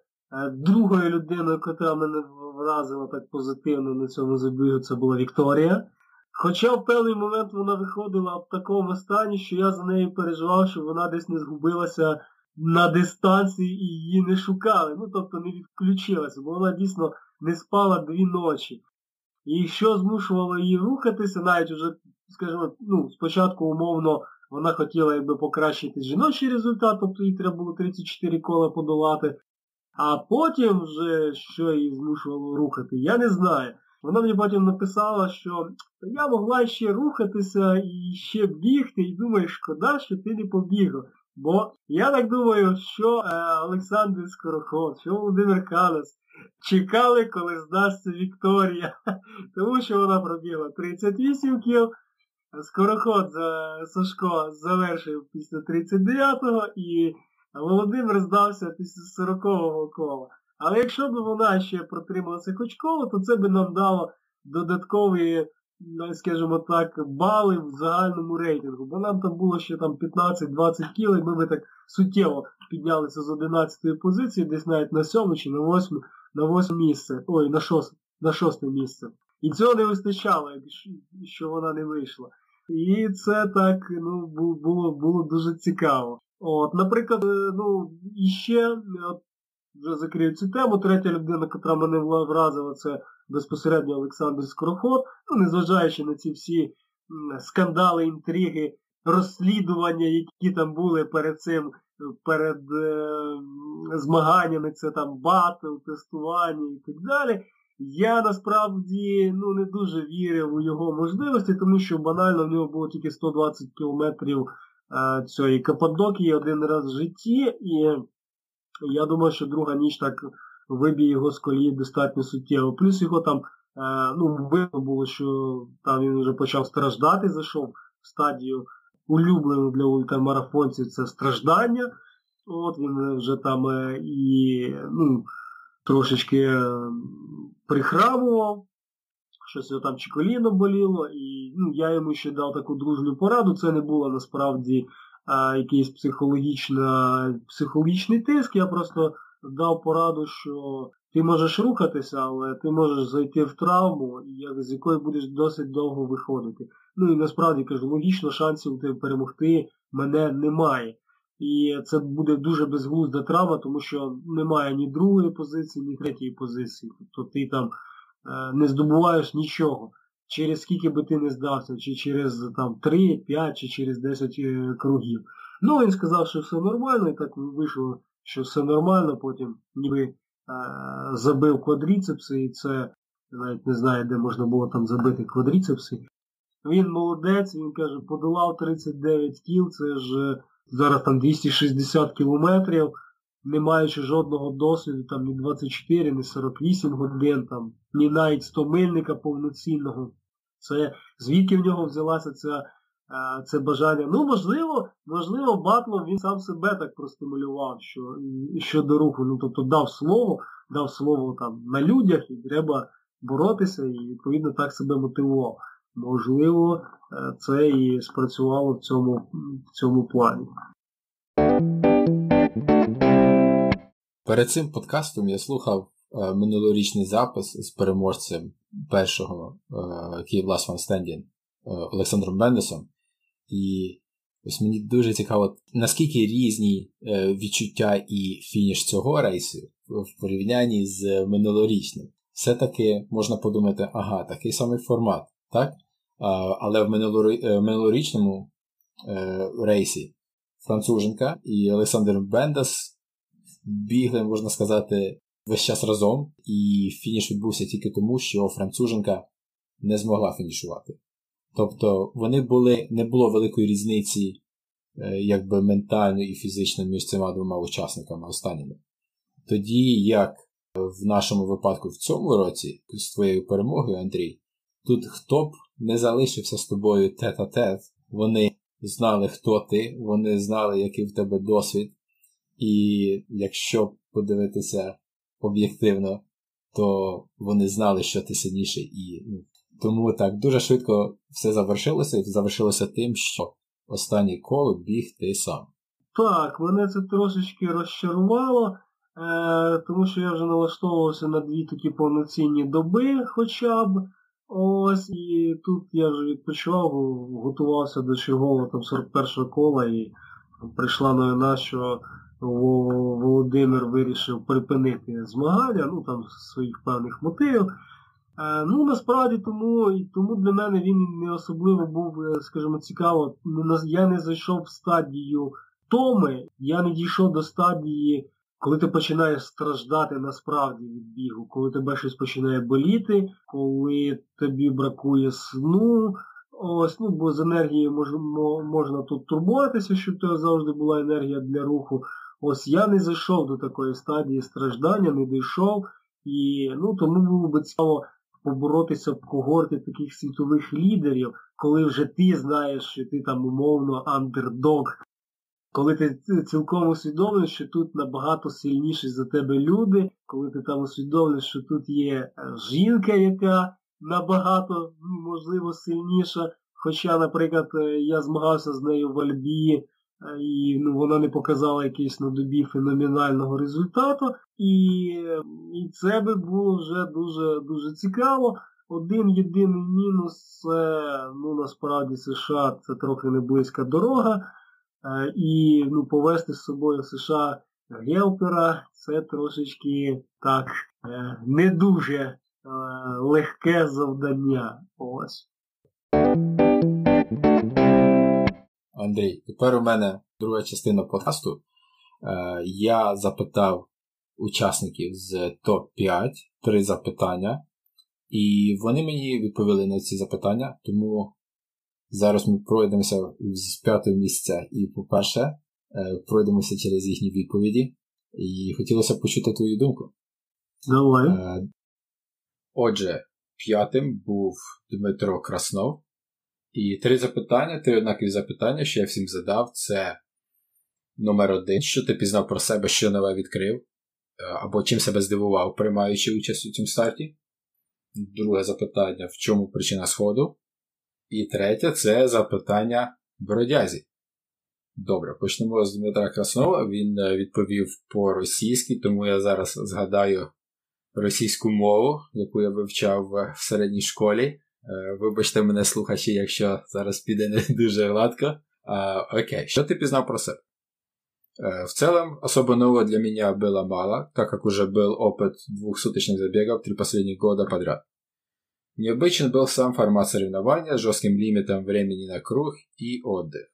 другою людиною, яка мене вразила так позитивно на цьому забігу, це була Вікторія. Хоча в певний момент вона виходила в такому стані, що я за нею переживав, що вона десь не згубилася на дистанції і її не шукали. Ну, тобто не відключилася, бо вона дійсно не спала дві ночі. І що змушувало її рухатися, навіть вже, скажімо, ну, спочатку умовно вона хотіла якби покращити жіночий результат, тобто їй треба було 34 кола подолати. А потім вже що її змушувало рухати, я не знаю. Вона мені потім написала, що я могла ще рухатися і ще бігти, і думаю, шкода, що ти не побігла. Бо я так думаю, що е, Олександр Скороход, що Володимир Канас чекали, коли здасться Вікторія, тому що вона пробігла 38 кіл, Скороход Сашко завершив після 39-го і Володимир здався після 40-го кола. Але якщо б вона ще протрималася хоч коло, то це би нам дало додаткові, скажімо так, бали в загальному рейтингу. Бо нам там було ще там 15-20 кіл, і ми би так суттєво піднялися з 11-ї позиції, десь навіть на 7 чи на 8 на 8 місце. Ой, на 6 на 6 місце. І цього не вистачало, що вона не вийшла. І це так ну, було було дуже цікаво. От, Наприклад, е, ну, іще, от, вже закрию цю тему, третя людина, яка мене вразила, це безпосередньо Олександр Скороход, ну, незважаючи на ці всі скандали, інтриги, розслідування, які там були перед цим, перед е, змаганнями, це там батл, тестування і так далі. Я насправді ну, не дуже вірив у його можливості, тому що банально в нього було тільки 120 кілометрів е, цієї Каппадокії один раз в житті, і я думаю, що друга ніч так виб'є його з колії достатньо суттєво. Плюс його там е, ну, видно було, що там він вже почав страждати, зайшов в стадію улюблену для ультрамарафонців це страждання. От він вже там е, і ну, трошечки е, прихрамував, щось його там чи коліно боліло, і ну, я йому ще дав таку дружню пораду. Це не було насправді якийсь психологічний тиск, я просто дав пораду, що ти можеш рухатися, але ти можеш зайти в травму, з якої будеш досить довго виходити. Ну і насправді кажу, логічно шансів ти перемогти мене немає. І це буде дуже безглузда травма, тому що немає ні другої позиції, ні третьої позиції. Тобто ти там е, не здобуваєш нічого. Через скільки би ти не здався, чи через там 3, 5, чи через 10 е, кругів. Ну, він сказав, що все нормально, і так вийшло, що все нормально, потім ніби е, забив квадріцепси, і це навіть не знаю, де можна було там забити квадріцепси. Він молодець, він каже, подолав 39 кіл, це ж зараз там 260 кілометрів, не маючи жодного досвіду, там ні 24, ні 48 годин, там, ні навіть 100 мильника повноцінного. Це звідки в нього взялася ця, це бажання. Ну, можливо, можливо, Батлом він сам себе так простимулював що, щодо руху. Ну, тобто дав слово, дав слово там на людях і треба боротися і відповідно так себе мотивував. Можливо, е, це і спрацювало в цьому, в цьому плані. Перед цим подкастом я слухав е, минулорічний запис з переможцем першого е, Київ Last One Standing е, Олександром Бендесом. І ось мені дуже цікаво, наскільки різні е, відчуття і фініш цього рейсу в порівнянні з минулорічним. Все-таки можна подумати, ага, такий самий формат, так? Але в е, минулорічному е, рейсі Француженка і Олександр Бендас бігли, можна сказати, весь час разом, і фініш відбувся тільки тому, що Француженка не змогла фінішувати. Тобто вони були, не було великої різниці е, якби ментально і фізично між цими двома учасниками останніми. Тоді, як в нашому випадку в цьому році, з твоєю перемогою, Андрій, тут хто б не залишився з тобою тет-а-тет, вони знали, хто ти, вони знали, який в тебе досвід. І якщо подивитися об'єктивно, то вони знали, що ти сильніший. І ну, тому так дуже швидко все завершилося, і завершилося тим, що останнє коло біг ти сам. Так, мене це трошечки розчарувало, тому що я вже налаштовувався на дві такі повноцінні доби хоча б. Ось, і тут я вже відпочивав, готувався до чергового там 41-го кола і прийшла новина, що Володимир вирішив припинити змагання, ну там своїх певних мотивів. Е, ну, насправді тому тому для мене він не особливо був, е, скажімо, цікаво. Я не зайшов в стадію томи, я не дійшов до стадії, коли ти починаєш страждати насправді від бігу, коли тебе щось починає боліти, коли тобі бракує сну. Ось, ну, бо з енергією можна тут турбуватися, щоб тебе завжди була енергія для руху. Ось я не зайшов до такої стадії страждання, не дійшов. І ну, тому було би цікаво поборотися в когорти таких світових лідерів, коли вже ти знаєш, що ти там умовно андердог, коли ти цілком усвідомлюєш, що тут набагато сильніші за тебе люди, коли ти там усвідомлюєш, що тут є е, жінка, яка набагато, можливо, сильніша. Хоча, наприклад, е, я змагався з нею в Альбії, і ну, вона не показала якийсь на добі феноменального результату. І і це би було вже дуже дуже цікаво. Один єдиний мінус це ну, насправді США це трохи не близька дорога. І ну, повезти з собою США Гелпера це трошечки так е, не дуже е, легке завдання. Ось. Андрій, тепер у мене друга частина подкасту. Е, я запитав учасників з топ-5 три запитання, і вони мені відповіли на ці запитання, тому зараз ми пройдемося з п'ятого місця і, по-перше, е, пройдемося через їхні відповіді. І хотілося б почути твою думку. Давай. Е, отже, п'ятим був Дмитро Краснов. І три запитання, три однакові запитання, що я всім задав, це номер один, що ти пізнав про себе, що нове відкрив, е, або чим себе здивував, приймаючи участь у цьому старті. Друге запитання, в чому причина сходу. І третє це запитання бродязі. Добре, почнемо з Дмитра Краснова. Він е, відповів по-російськи, тому я зараз згадаю російську мову, яку я вивчав в середній школі. Е, вибачте мене, слухачі, якщо зараз піде не дуже гладко. А, окей, что ты пізнав про себе? Э, в целом, особо нового для меня было мало, так как уже был опыт двухсуточных забегов три последних года подряд. Необычен был сам формат соревнования с жестким лимитом времени на круг и отдых.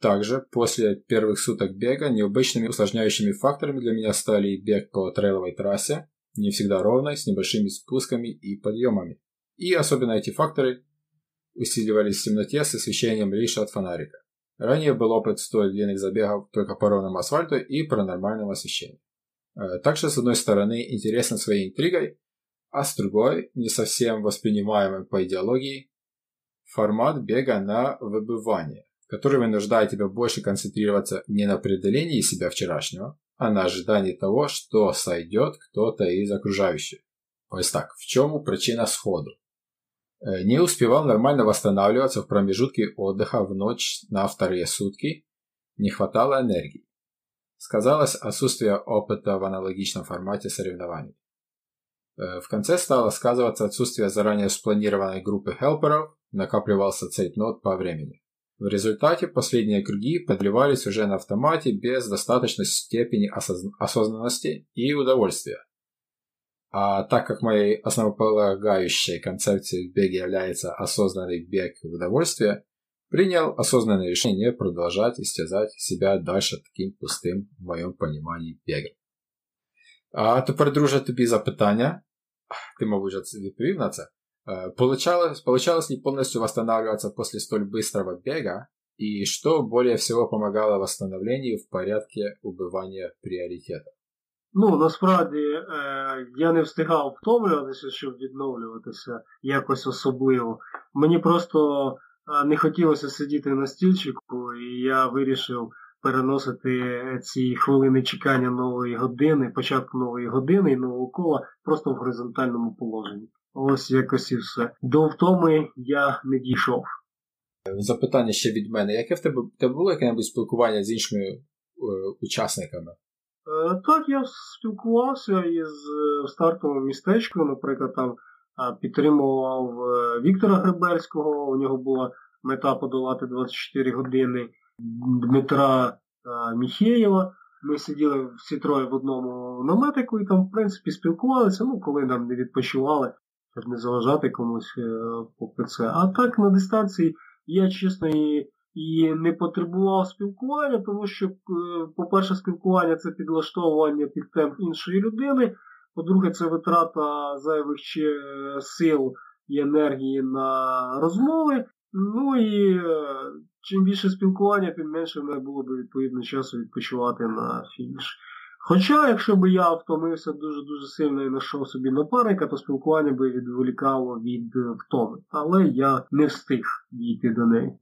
Также, после первых суток бега, необычными усложняющими факторами для меня стали бег по трейловой трассе, не всегда ровной, с небольшими спусками и подъемами. И особенно эти факторы усиливались в темноте с освещением лишь от фонарика. Ранее был опыт столь длинных забегов только по ровному асфальту и про нормальном освещении. Э, также, с одной стороны, интересен своей интригой, а с другой, не совсем воспринимаемым по идеологии, формат бега на выбывание, который вынуждает тебя больше концентрироваться не на преодолении себя вчерашнего, а на ожидании того, что сойдет кто-то из окружающих. То есть так, в чем причина сходу? Э, не успевал нормально восстанавливаться в промежутке отдыха в ночь на вторые сутки, не хватало энергии. Сказалось отсутствие опыта в аналогичном формате соревнований. Э, в конце стало сказываться отсутствие заранее спланированной группы хелперов, накапливался цейтнот по времени. В результате последние круги подливались уже на автомате без достаточной степени осознанности и удовольствия. А так как моей основополагающей концепцией в беге является осознанный бег в удовольствие, принял осознанное решение продолжать истязать себя дальше таким пустым в моем понимании бегом. А тепер, друже, тобі запитання. Ти, мабуть, відповів на це. Получалось, получалось ли полностью восстанавливаться после столь быстрого бега? И что более всего помогало восстановлению в порядке убывания приоритета? Ну, насправді е, я не встигав втомлюватися, щоб відновлюватися якось особливо. Мені просто е, не хотілося сидіти на стільчику, і я вирішив переносити ці хвилини чекання нової години, початку нової години і нового кола просто в горизонтальному положенні. Ось якось і все. До втоми я не дійшов. Запитання ще від мене. Яке в тебе, тебе було яке-небудь спілкування з іншими е, учасниками? Так, я спілкувався із стартовим містечком, наприклад, там підтримував Віктора Гребельського, у нього була мета подолати 24 години Дмитра Міхєєва. Ми сиділи всі троє в одному наметику і там, в принципі, спілкувалися, ну, коли нам не відпочивали, щоб не заважати комусь е, попри це. А так на дистанції я, чесно, і, і не потребував спілкування, тому що, е, по-перше, спілкування це підлаштовування під темп іншої людини. По-друге, це витрата зайвих сил і енергії на розмови. Ну і е, чим більше спілкування, тим менше в мене було б відповідно часу відпочивати на фініш. Хоча, якщо б я втомився дуже-дуже сильно і знайшов собі напарника, то спілкування би відволікало від е, втоми. Але я не встиг дійти до неї.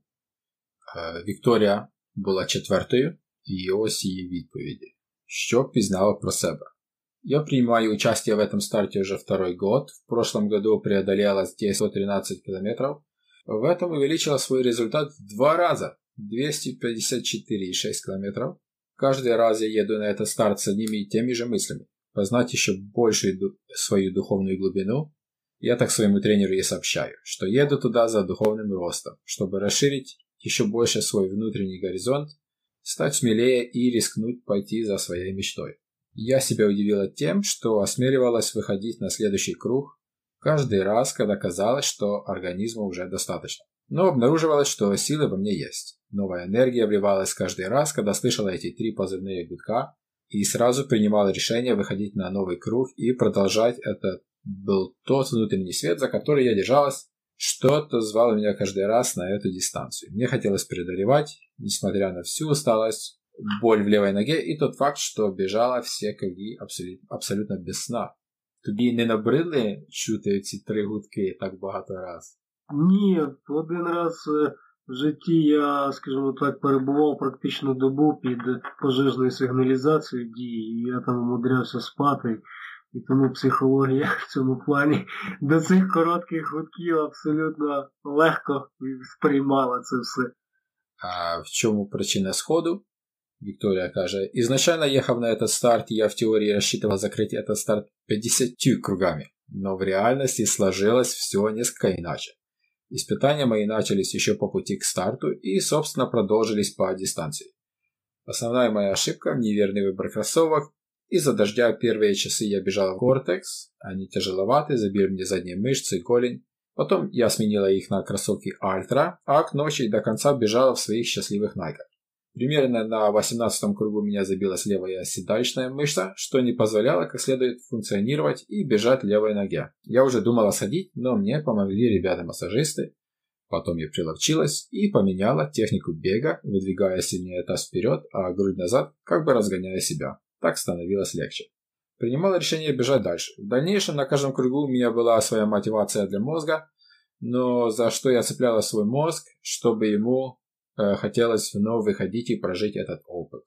Е, Вікторія була четвертою, і ось її відповіді. Що пізнала про себе? Я принимаю участие в этом старте уже второй год. В прошлом году преодолела здесь 113 километров, В этом увеличила свой результат в два раза – 254,6 километров. Каждый раз я еду на этот старт с одними и теми же мыслями. Познать еще большую свою духовную глубину. Я так своему тренеру и сообщаю, что еду туда за духовным ростом, чтобы расширить еще больше свой внутренний горизонт, стать смелее и рискнуть пойти за своей мечтой. Я себя удивила тем, что осмеливалась выходить на следующий круг Каждый раз, когда казалось, что организма уже достаточно. Но обнаруживалось, что силы во мне есть. Новая энергия вливалась каждый раз, когда слышала эти три позывные гудка, и сразу принимал решение выходить на новый круг и продолжать. Это был тот внутренний свет, за который я держалась. Что-то звало меня каждый раз на эту дистанцию. Мне хотелось преодолевать, несмотря на всю усталость, боль в левой ноге и тот факт, что бежала все круги абсолютно, абсолютно без сна. Тобі не набридли чути ці три гудки так багато раз? Ні, один раз е, в житті я, скажімо так, перебував практично добу під пожежною сигналізацією дії, і я там умудрявся спати. І тому психологія в цьому плані до цих коротких гудків абсолютно легко сприймала це все. А в чому причина сходу? Виктория каже, изначально ехав на этот старт, я в теории рассчитывал закрыть этот старт 50 кругами, но в реальности сложилось все несколько иначе. Испытания мои начались еще по пути к старту и, собственно, продолжились по дистанции. Основная моя ошибка – неверный выбор кроссовок. из-за дождя первые часы я бежал в Гортекс, они тяжеловаты, забили мне задние мышцы и голень. Потом я сменила их на кроссовки Альтра, а к ночи до конца бежала в своих счастливых найках. Примерно на 18 кругу меня забилась левая седалищная мышца, что не позволяло как следует функционировать и бежать левой ноге. Я уже думала садить, но мне помогли ребята-массажисты. Потом я приловчилась и поменяла технику бега, выдвигая сильнее таз вперед, а грудь назад, как бы разгоняя себя. Так становилось легче. Принимала решение бежать дальше. В дальнейшем на каждом кругу у меня была своя мотивация для мозга, но за что я цепляла свой мозг, чтобы ему Э, хотелось вновь выходить и прожить этот опыт.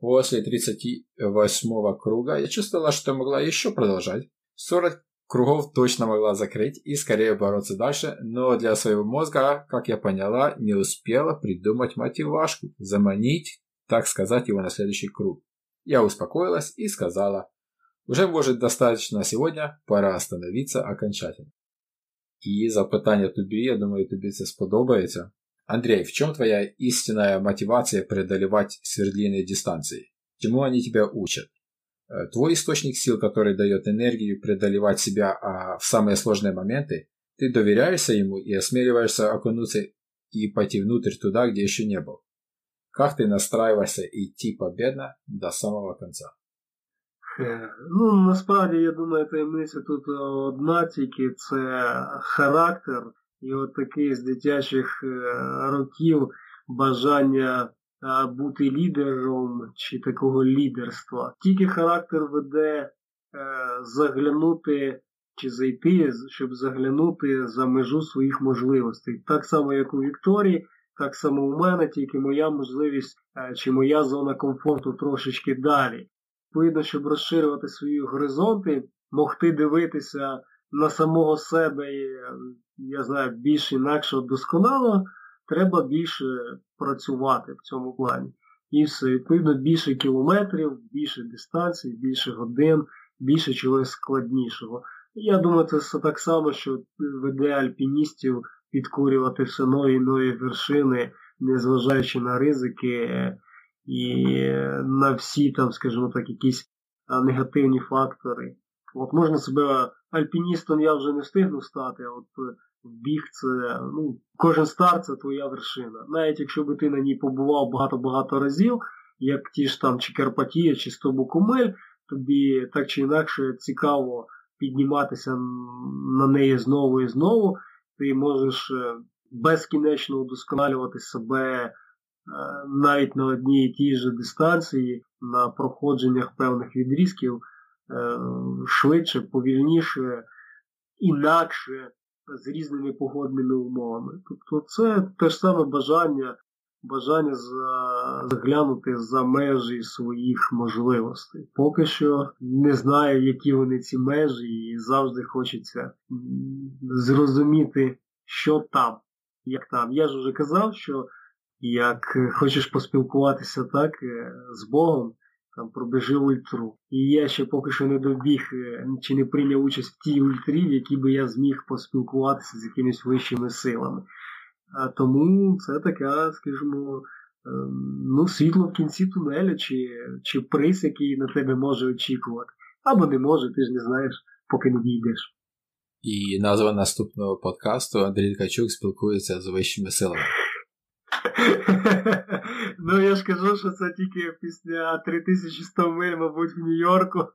После 38-го круга я чувствовала, что могла еще продолжать. 40 кругов точно могла закрыть и скорее бороться дальше, но для своего мозга, как я поняла, не успела придумать мотивашку, заманить, так сказать, его на следующий круг. Я успокоилась и сказала, уже может достаточно сегодня, пора остановиться окончательно. І запитання тобі, я думаю, тобі це сподобається. Андрей, в чем твоя истинная мотивация преодолевать свердлиные дистанции? Чему они тебя учат? Э, твой источник сил, который дает энергию преодолевать себя а в самые сложные моменты, ты доверяешься ему и осмеливаешься окунуться и пойти внутрь туда, где еще не был. Как ты настраиваешься идти победно до самого конца? Э, ну, насправді, я думаю, таємниця тут одна тільки це характер І от такий з дитячих е, років бажання бути лідером чи такого лідерства. Тільки характер веде е, заглянути чи зайти, щоб заглянути за межу своїх можливостей. Так само, як у Вікторії, так само у мене, тільки моя можливість е, чи моя зона комфорту трошечки далі. Відповідно, щоб розширювати свої горизонти, могти дивитися на самого себе, я знаю, більш інакше досконало, треба більше працювати в цьому плані. І все, відповідно, більше кілометрів, більше дистанцій, більше годин, більше чогось складнішого. Я думаю, це все так само, що веде альпіністів підкорювати все нові вершини, незважаючи на ризики і на всі там, скажімо так, якісь негативні фактори. От можна себе альпіністом я вже не встигну стати, а от біг це ну, кожен старт це твоя вершина. Навіть якщо би ти на ній побував багато-багато разів, як ті ж там чи Карпатія, чи Стобукумель, тобі так чи інакше цікаво підніматися на неї знову і знову, ти можеш е, безкінечно удосконалювати себе е, навіть на одній і тій же дистанції, на проходженнях певних відрізків е, швидше, повільніше, інакше, з різними погодними умовами. Тобто це те ж саме бажання бажання заглянути за межі своїх можливостей. Поки що не знаю, які вони ці межі, і завжди хочеться зрозуміти, що там, як там. Я ж вже казав, що як хочеш поспілкуватися так е, з Богом, там пробіжи ультру. І я ще поки що не добіг е, чи не прийняв участь в тій ультрі, в якій би я зміг поспілкуватися з якимись вищими силами. А тому це така, скажімо, ем, ну, світло в кінці тунеля, чи чи приз, який на тебе може очікувати. Або не може, ти ж не знаєш, поки не дійдеш. І назва наступного подкасту Андрій Ткачук спілкується з вищими силами. Ну я ж кажу, що це тільки після 3100 миль, мабуть, в Нью-Йорку,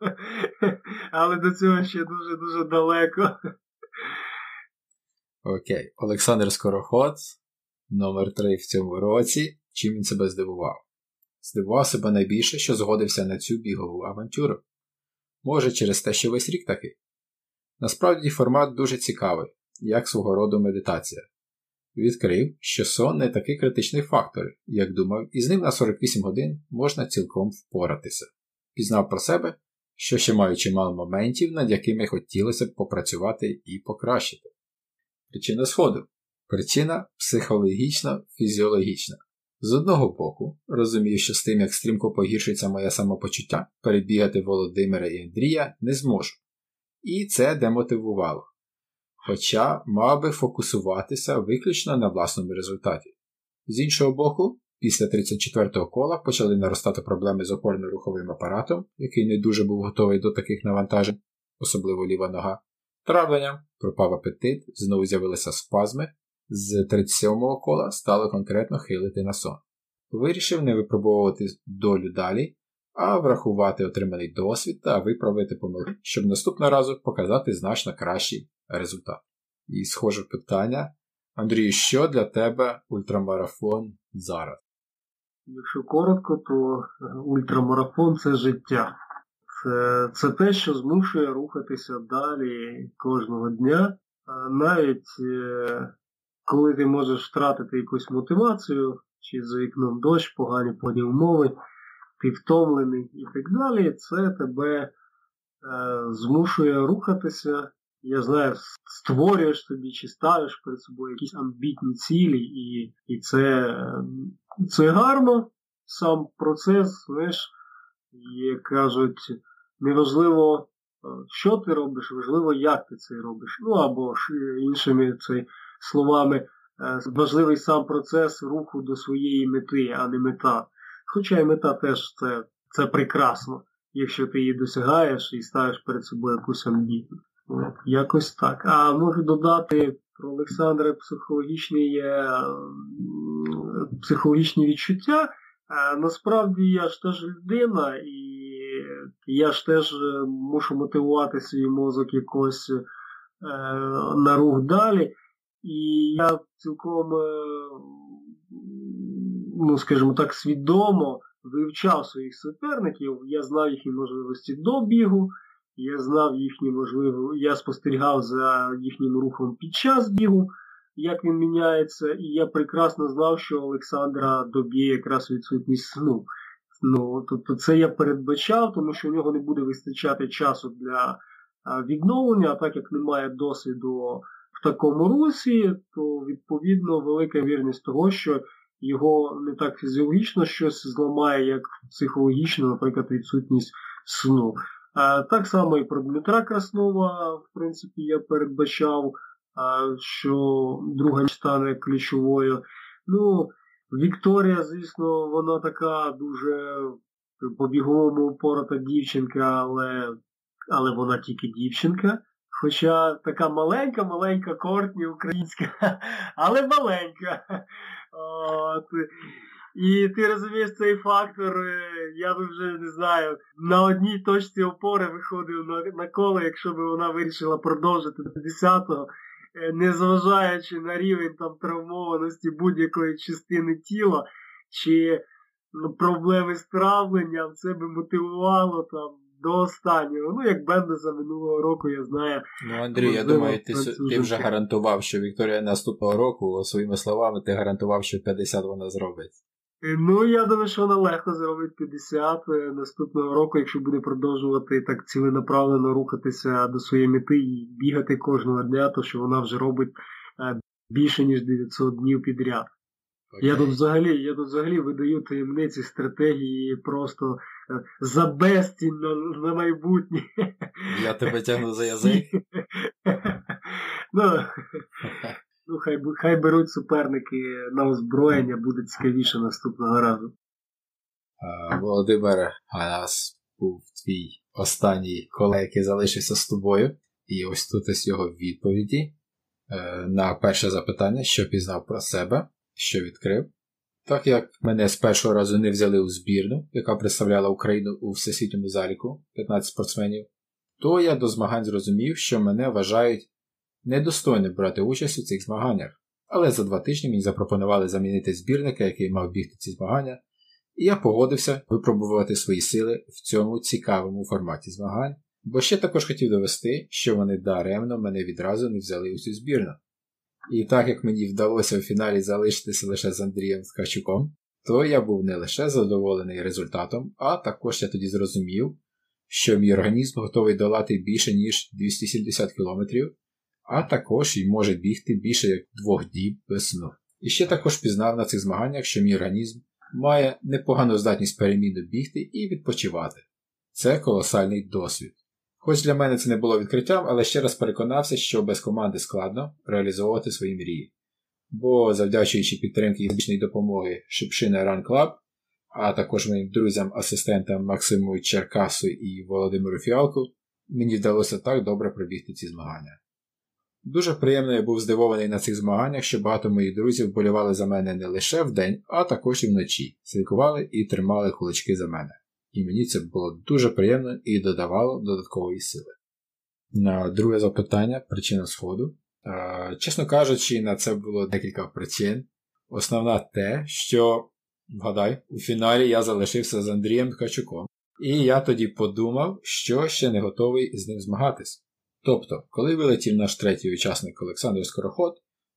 але до цього ще дуже-дуже далеко. Окей, Олександр Скороход, номер 3 в цьому році. Чим він себе здивував? Здивував себе найбільше, що згодився на цю бігову авантюру. Може, через те, що весь рік такий. Насправді формат дуже цікавий, як свого роду медитація. Відкрив, що сон не такий критичний фактор, як думав, і з ним на 48 годин можна цілком впоратися. Пізнав про себе, що ще маю чимало моментів, над якими хотілося б попрацювати і покращити. Причина сходу. Причина психологічно фізіологічна. З одного боку, розумію, що з тим, як стрімко погіршується моє самопочуття, перебігати Володимира і Андрія не зможу. І це демотивувало. Хоча мав би фокусуватися виключно на власному результаті. З іншого боку, після 34-го кола почали наростати проблеми з опорно-руховим апаратом, який не дуже був готовий до таких навантажень, особливо ліва нога. Травленням пропав апетит, знову з'явилися спазми, з 37-го кола стало конкретно хилити на сон. Вирішив не випробовувати долю далі, а врахувати отриманий досвід та виправити помилки, щоб наступного разу показати значно кращий результат. І схоже питання. Андрію, що для тебе ультрамарафон зараз? Якщо коротко, то ультрамарафон це життя. Це, це те, що змушує рухатися далі кожного дня, навіть е, коли ти можеш втратити якусь мотивацію, чи за вікном дощ, погані погодні умови, ти втомлений і так далі, це тебе е, змушує рухатися. Я знаю, створюєш собі чи ставиш перед собою якісь амбітні цілі, і і це це гарно, сам процес, знаєш, як кажуть, неважливо, що ти робиш, важливо, як ти це робиш. Ну або ж іншими це, словами, е, важливий сам процес руху до своєї мети, а не мета. Хоча і мета теж це, це прекрасно, якщо ти її досягаєш і ставиш перед собою якусь амбітну. Якось так. А можу додати про Олександра психологічні психологічні відчуття. Насправді я ж теж людина, і я ж теж мушу мотивувати свій мозок якось е, на рух далі. І я цілком, е, ну скажімо так, свідомо вивчав своїх суперників, я знав їхні можливості до бігу. Я знав їхні можливі, я спостерігав за їхнім рухом під час бігу, як він міняється, і я прекрасно знав, що Олександра доб'є якраз відсутність сну. Ну, Тобто це я передбачав, тому що в нього не буде вистачати часу для відновлення, а так як немає досвіду в такому русі, то відповідно велика вірність того, що його не так фізіологічно щось зламає, як психологічно, наприклад, відсутність сну. Так само і про Дмитра Краснова, в принципі, я передбачав, що друга стане ключовою. Ну, Вікторія, звісно, вона така дуже по-біговому упорота дівчинка, але але вона тільки дівчинка. Хоча така маленька-маленька Кортні українська, але маленька. От. І ти розумієш цей фактор, е, я би вже не знаю, на одній точці опори виходив на на коло, якщо б вона вирішила продовжити до 10-го, е, незважаючи на рівень там травмованості будь-якої частини тіла, чи ну, проблеми з травленням, це би мотивувало там до останнього. Ну, як Бендеса минулого року, я знаю. Ну, Андрій, я думаю, ти ти вже гарантував, що Вікторія наступного року, своїми словами, ти гарантував, що 50 вона зробить. Е, ну, я думаю, що вона легко зробить 50 е, наступного року, якщо буде продовжувати так ціленаправлено рухатися до своєї мети і бігати кожного дня, то що вона вже робить е, більше, ніж 900 днів підряд. Okay. Я тут взагалі я тут взагалі видаю таємниці стратегії просто за безцінь на, на майбутнє. Я тебе тягну за язик. ну, ну хай хай беруть суперники на озброєння, буде цікавіше наступного разу. Володимире, а нас був твій останній колега, який залишився з тобою. І ось тут ось його відповіді е, на перше запитання, що пізнав про себе, що відкрив. Так як мене з першого разу не взяли у збірну, яка представляла Україну у всесвітньому заліку 15 спортсменів, то я до змагань зрозумів, що мене вважають недостойним брати участь у цих змаганнях. Але за два тижні мені запропонували замінити збірника, який мав бігти ці змагання, і я погодився випробувати свої сили в цьому цікавому форматі змагань, бо ще також хотів довести, що вони даремно мене відразу не взяли у цю збірну. І так як мені вдалося у фіналі залишитися лише з Андрієм Ткачуком, то я був не лише задоволений результатом, а також я тоді зрозумів, що мій організм готовий долати більше, ніж 270 км, а також і може бігти більше як двох діб без сну. І ще також пізнав на цих змаганнях, що мій організм має непогану здатність переміну бігти і відпочивати. Це колосальний досвід. Хоч для мене це не було відкриттям, але ще раз переконався, що без команди складно реалізовувати свої мрії. Бо, завдячуючи підтримки фізичної допомоги Шипшина Run Club, а також моїм друзям-асистентам Максиму Черкасу і Володимиру Фіалку, мені вдалося так добре пробігти ці змагання. Дуже приємно я був здивований на цих змаганнях, що багато моїх друзів болювали за мене не лише вдень, а також і вночі, слідкували і тримали кулачки за мене і мені це було дуже приємно і додавало додаткової сили. Друге запитання причина сходу. Чесно кажучи, на це було декілька причин. Основна те, що, вгадай, у фіналі я залишився з Андрієм Ткачуком, і я тоді подумав, що ще не готовий з ним змагатись. Тобто, коли вилетів наш третій учасник Олександр Скороход,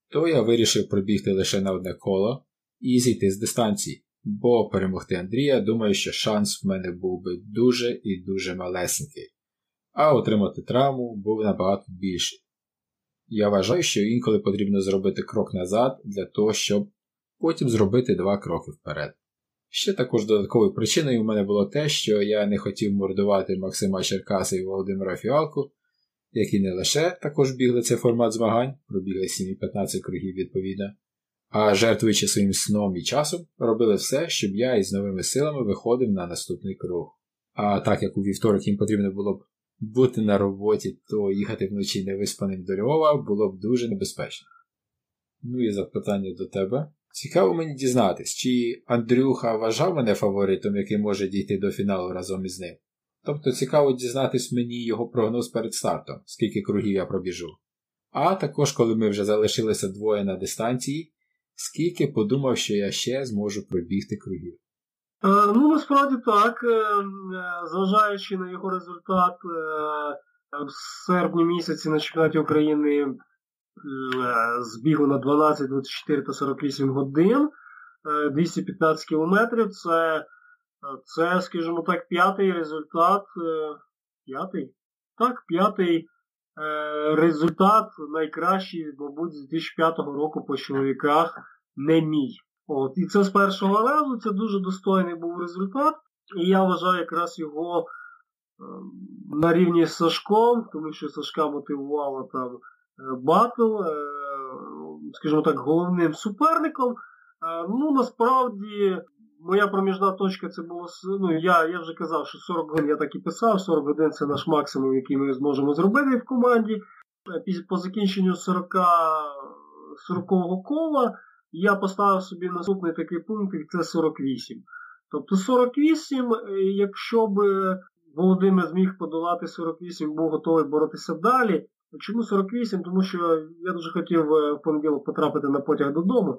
то я вирішив пробігти лише на одне коло і зійти з дистанції, бо перемогти Андрія, думаю, що шанс в мене був би дуже і дуже малесенький, а отримати травму був набагато більший. Я вважаю, що інколи потрібно зробити крок назад для того, щоб потім зробити два кроки вперед. Ще також додатковою причиною в мене було те, що я не хотів мордувати Максима Черкаса і Володимира Фіалку, які не лише також бігли цей формат змагань, пробігли 7-15 кругів відповідно, а жертвуючи своїм сном і часом, робили все, щоб я із новими силами виходив на наступний круг. А так як у вівторок їм потрібно було б бути на роботі, то їхати вночі невиспаним до Львова було б дуже небезпечно. Ну і запитання до тебе. Цікаво мені дізнатись, чи Андрюха вважав мене фаворитом, який може дійти до фіналу разом із ним. Тобто цікаво дізнатись мені його прогноз перед стартом, скільки кругів я пробіжу. А також, коли ми вже залишилися двоє на дистанції, скільки подумав, що я ще зможу пробігти кругів. Е, ну, насправді так. Е, зважаючи на його результат е, в серпні місяці на чемпіонаті України збігу на 12, 24 та 48 годин, 215 кілометрів, це, це, скажімо так, п'ятий результат. П'ятий? Так, п'ятий результат найкращий, мабуть, з 2005 року по чоловіках не мій. От, І це з першого разу, це дуже достойний був результат. І я вважаю якраз його е, на рівні з Сашком, тому що Сашка мотивувала там е, батл, е, скажімо так, головним суперником. Ну, насправді, моя проміжна точка це було. ну, Я я вже казав, що 40 годин я так і писав, 40 годин це наш максимум, який ми зможемо зробити в команді. По закінченню 40 40-го кола я поставив собі наступний такий пункт, і це 48. Тобто 48, якщо б Володимир зміг подолати 48, був готовий боротися далі. Чому 48? Тому що я дуже хотів е, в понеділок потрапити на потяг додому.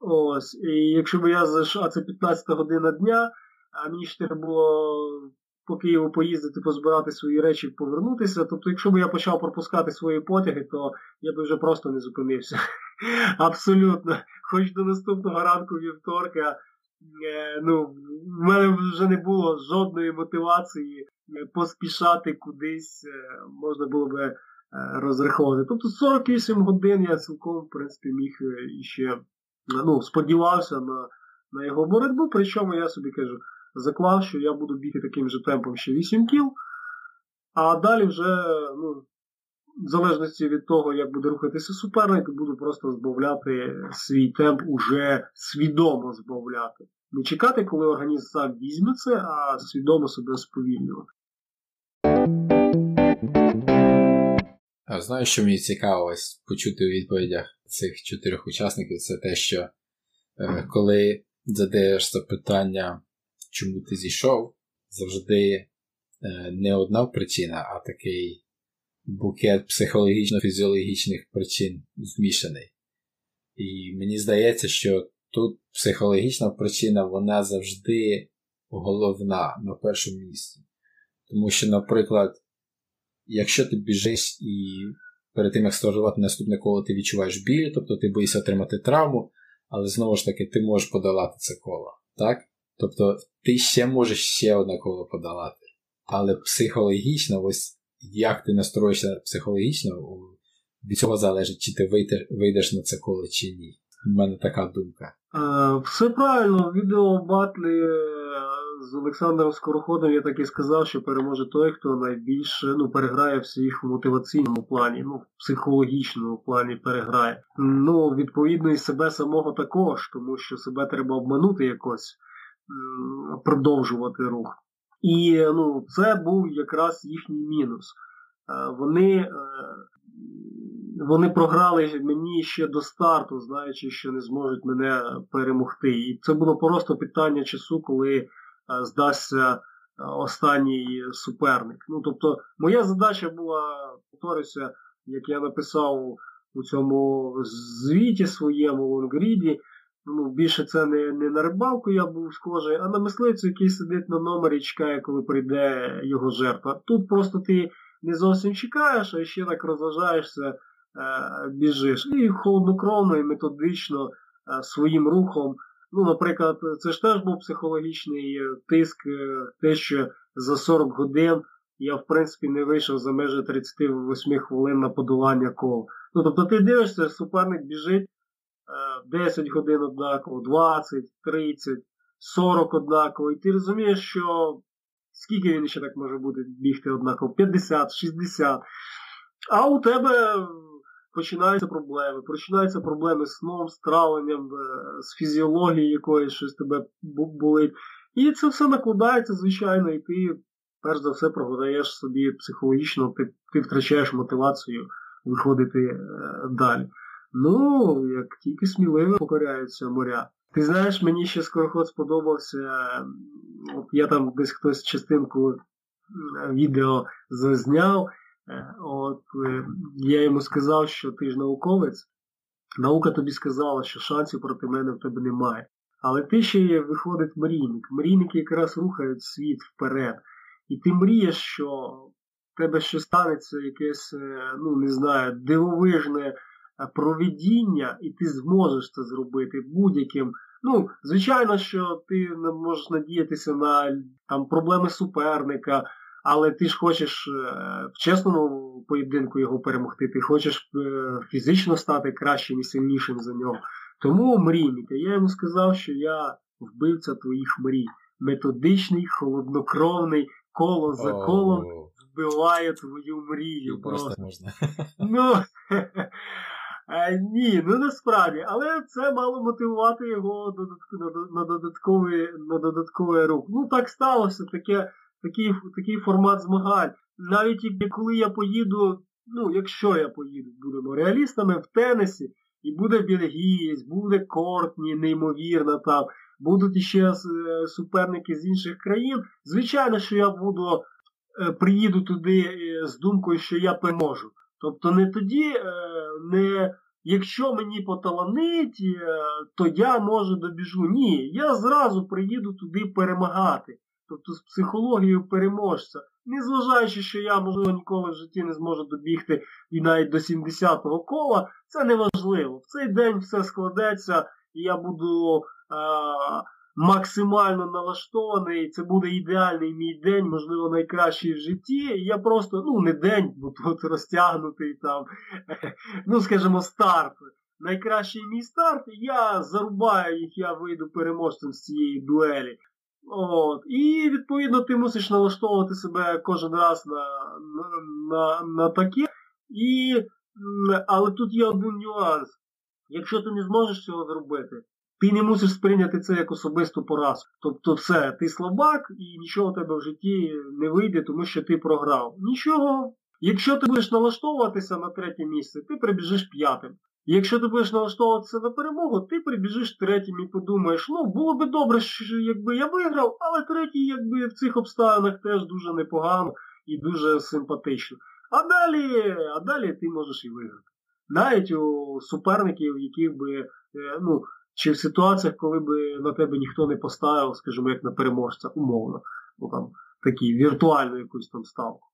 Ось, І якщо б я зайшов, а це 15 година дня, а мені ще треба було по Києву поїздити, позбирати свої речі повернутися. Тобто, якщо б я почав пропускати свої потяги, то я б вже просто не зупинився. Абсолютно. Хоч до наступного ранку вівторка, е, ну, в мене вже не було жодної мотивації е, поспішати кудись, е, можна було би розраховувати. Тобто 48 годин я цілком, в принципі, міг іще ну, сподівався на на його боротьбу, причому я собі кажу, заклав, що я буду бігти таким же темпом ще 8 кіл, а далі вже, ну, в залежності від того, як буде рухатися суперник, буду просто збавляти свій темп, уже свідомо збавляти. Не чекати, коли організм сам візьме це, а свідомо себе сповільнювати. Знаю, що мені цікаво ось почути у відповідях цих чотирьох учасників, це те, що е, коли задаєш запитання, чому ти зійшов, завжди е, не одна причина, а такий букет психологічно-фізіологічних причин змішаний. І мені здається, що тут психологічна причина, вона завжди головна на першому місці. Тому що, наприклад, якщо ти біжиш і перед тим, як стартувати наступне коло, ти відчуваєш біль, тобто ти боїшся отримати травму, але знову ж таки ти можеш подолати це коло. так? Тобто ти ще можеш ще одне коло подолати. Але психологічно, ось як ти настроїшся психологічно, від цього залежить, чи ти вийдеш на це коло, чи ні. У мене така думка. Все правильно, відео батлі з Олександром Скороходом я так і сказав, що переможе той, хто найбільше ну, переграє в мотиваційному плані, ну, в психологічному плані переграє. Ну, відповідно, і себе самого також, тому що себе треба обманути якось, продовжувати рух. І ну, це був якраз їхній мінус. Е, вони е, вони програли мені ще до старту, знаючи, що не зможуть мене перемогти. І це було просто питання часу, коли здасться е, останній суперник. Ну, Тобто, моя задача була, повторюся, як я написав у цьому звіті своєму лонгріді, ну, більше це не не на рибалку я був схожий, а на мисливцю, який сидить на номері і чекає, коли прийде його жертва. Тут просто ти не зовсім чекаєш, а ще так розважаєшся, е, біжиш. І холоднокровно і методично своїм рухом Ну, наприклад, це ж теж був психологічний е, тиск, е, те, що за 40 годин я, в принципі, не вийшов за межі 38 хвилин на подолання кол. Ну, тобто ти дивишся, суперник біжить 10 е, годин однаково, 20, 30, 40 однаково, і ти розумієш, що скільки він ще так може бути бігти однаково? 50, 60. А у тебе починаються проблеми. Починаються проблеми з сном, з травленням, е, з фізіологією якоїсь щось тебе болить. І це все накладається, звичайно, і ти, перш за все, програєш собі психологічно, ти, ти втрачаєш мотивацію виходити е, далі. Ну, як тільки сміливо покоряються моря. Ти знаєш, мені ще скороход сподобався. От Я там десь хтось частинку відео зазняв, Е, от е, Я йому сказав, що ти ж науковець, наука тобі сказала, що шансів проти мене в тебе немає. Але ти ще є, виходить мрійник. Мрійники якраз рухають світ вперед. І ти мрієш, що в тебе ще станеться якесь, е, ну не знаю, дивовижне проведіння, і ти зможеш це зробити будь-яким. Ну, звичайно, що ти можеш надіятися на там проблеми суперника але ти ж хочеш е, в чесному поєдинку його перемогти, ти хочеш е, фізично стати кращим і сильнішим за нього. Тому мрійника. Я йому сказав, що я вбивця твоїх мрій. Методичний, холоднокровний, коло за колом вбиває твою мрію. Просто можна. Ну, ні, ну насправді, але це мало мотивувати його на додатковий на додатковий рух. Ну так сталося, таке, такий такий формат змагань. Навіть коли я поїду, ну, якщо я поїду, будемо реалістами в тенісі, і буде бельгієць, буде Кортні, неймовірно там, будуть іще е, суперники з інших країн. Звичайно, що я буду, е, приїду туди е, з думкою, що я переможу. Тобто не тоді, не якщо мені поталанить, то я може добіжу. Ні, я зразу приїду туди перемагати. Тобто з психологією переможця. Незважаючи, що я, можливо, ніколи в житті не зможу добігти і навіть до 70-го кола, це не важливо. В цей день все складеться, і я буду а, максимально налаштований. Це буде ідеальний мій день, можливо, найкращий в житті. І я просто, ну, не день, бо тут розтягнутий там, ну, скажімо, старт. Найкращий мій старт, я зарубаю їх, я вийду переможцем з цієї дуелі. От. І, відповідно, ти мусиш налаштовувати себе кожен раз на на, на, на таке. І, Але тут є один нюанс. Якщо ти не зможеш цього зробити, ти не мусиш сприйняти це як особисту поразку. Тобто все, ти слабак і нічого у тебе в житті не вийде, тому що ти програв. Нічого. Якщо ти будеш налаштовуватися на третє місце, ти прибіжиш п'ятим. Якщо ти будеш налаштовуватися на перемогу, ти прибіжиш третім і подумаєш, ну, було би добре, що, якби я виграв, але третій, якби в цих обставинах теж дуже непогано і дуже симпатично. А далі а далі ти можеш і виграти. Навіть у суперників, яких би, е, ну, чи в ситуаціях, коли би на тебе ніхто не поставив, скажімо, як на переможця, умовно, ну там такі віртуальну якусь там ставку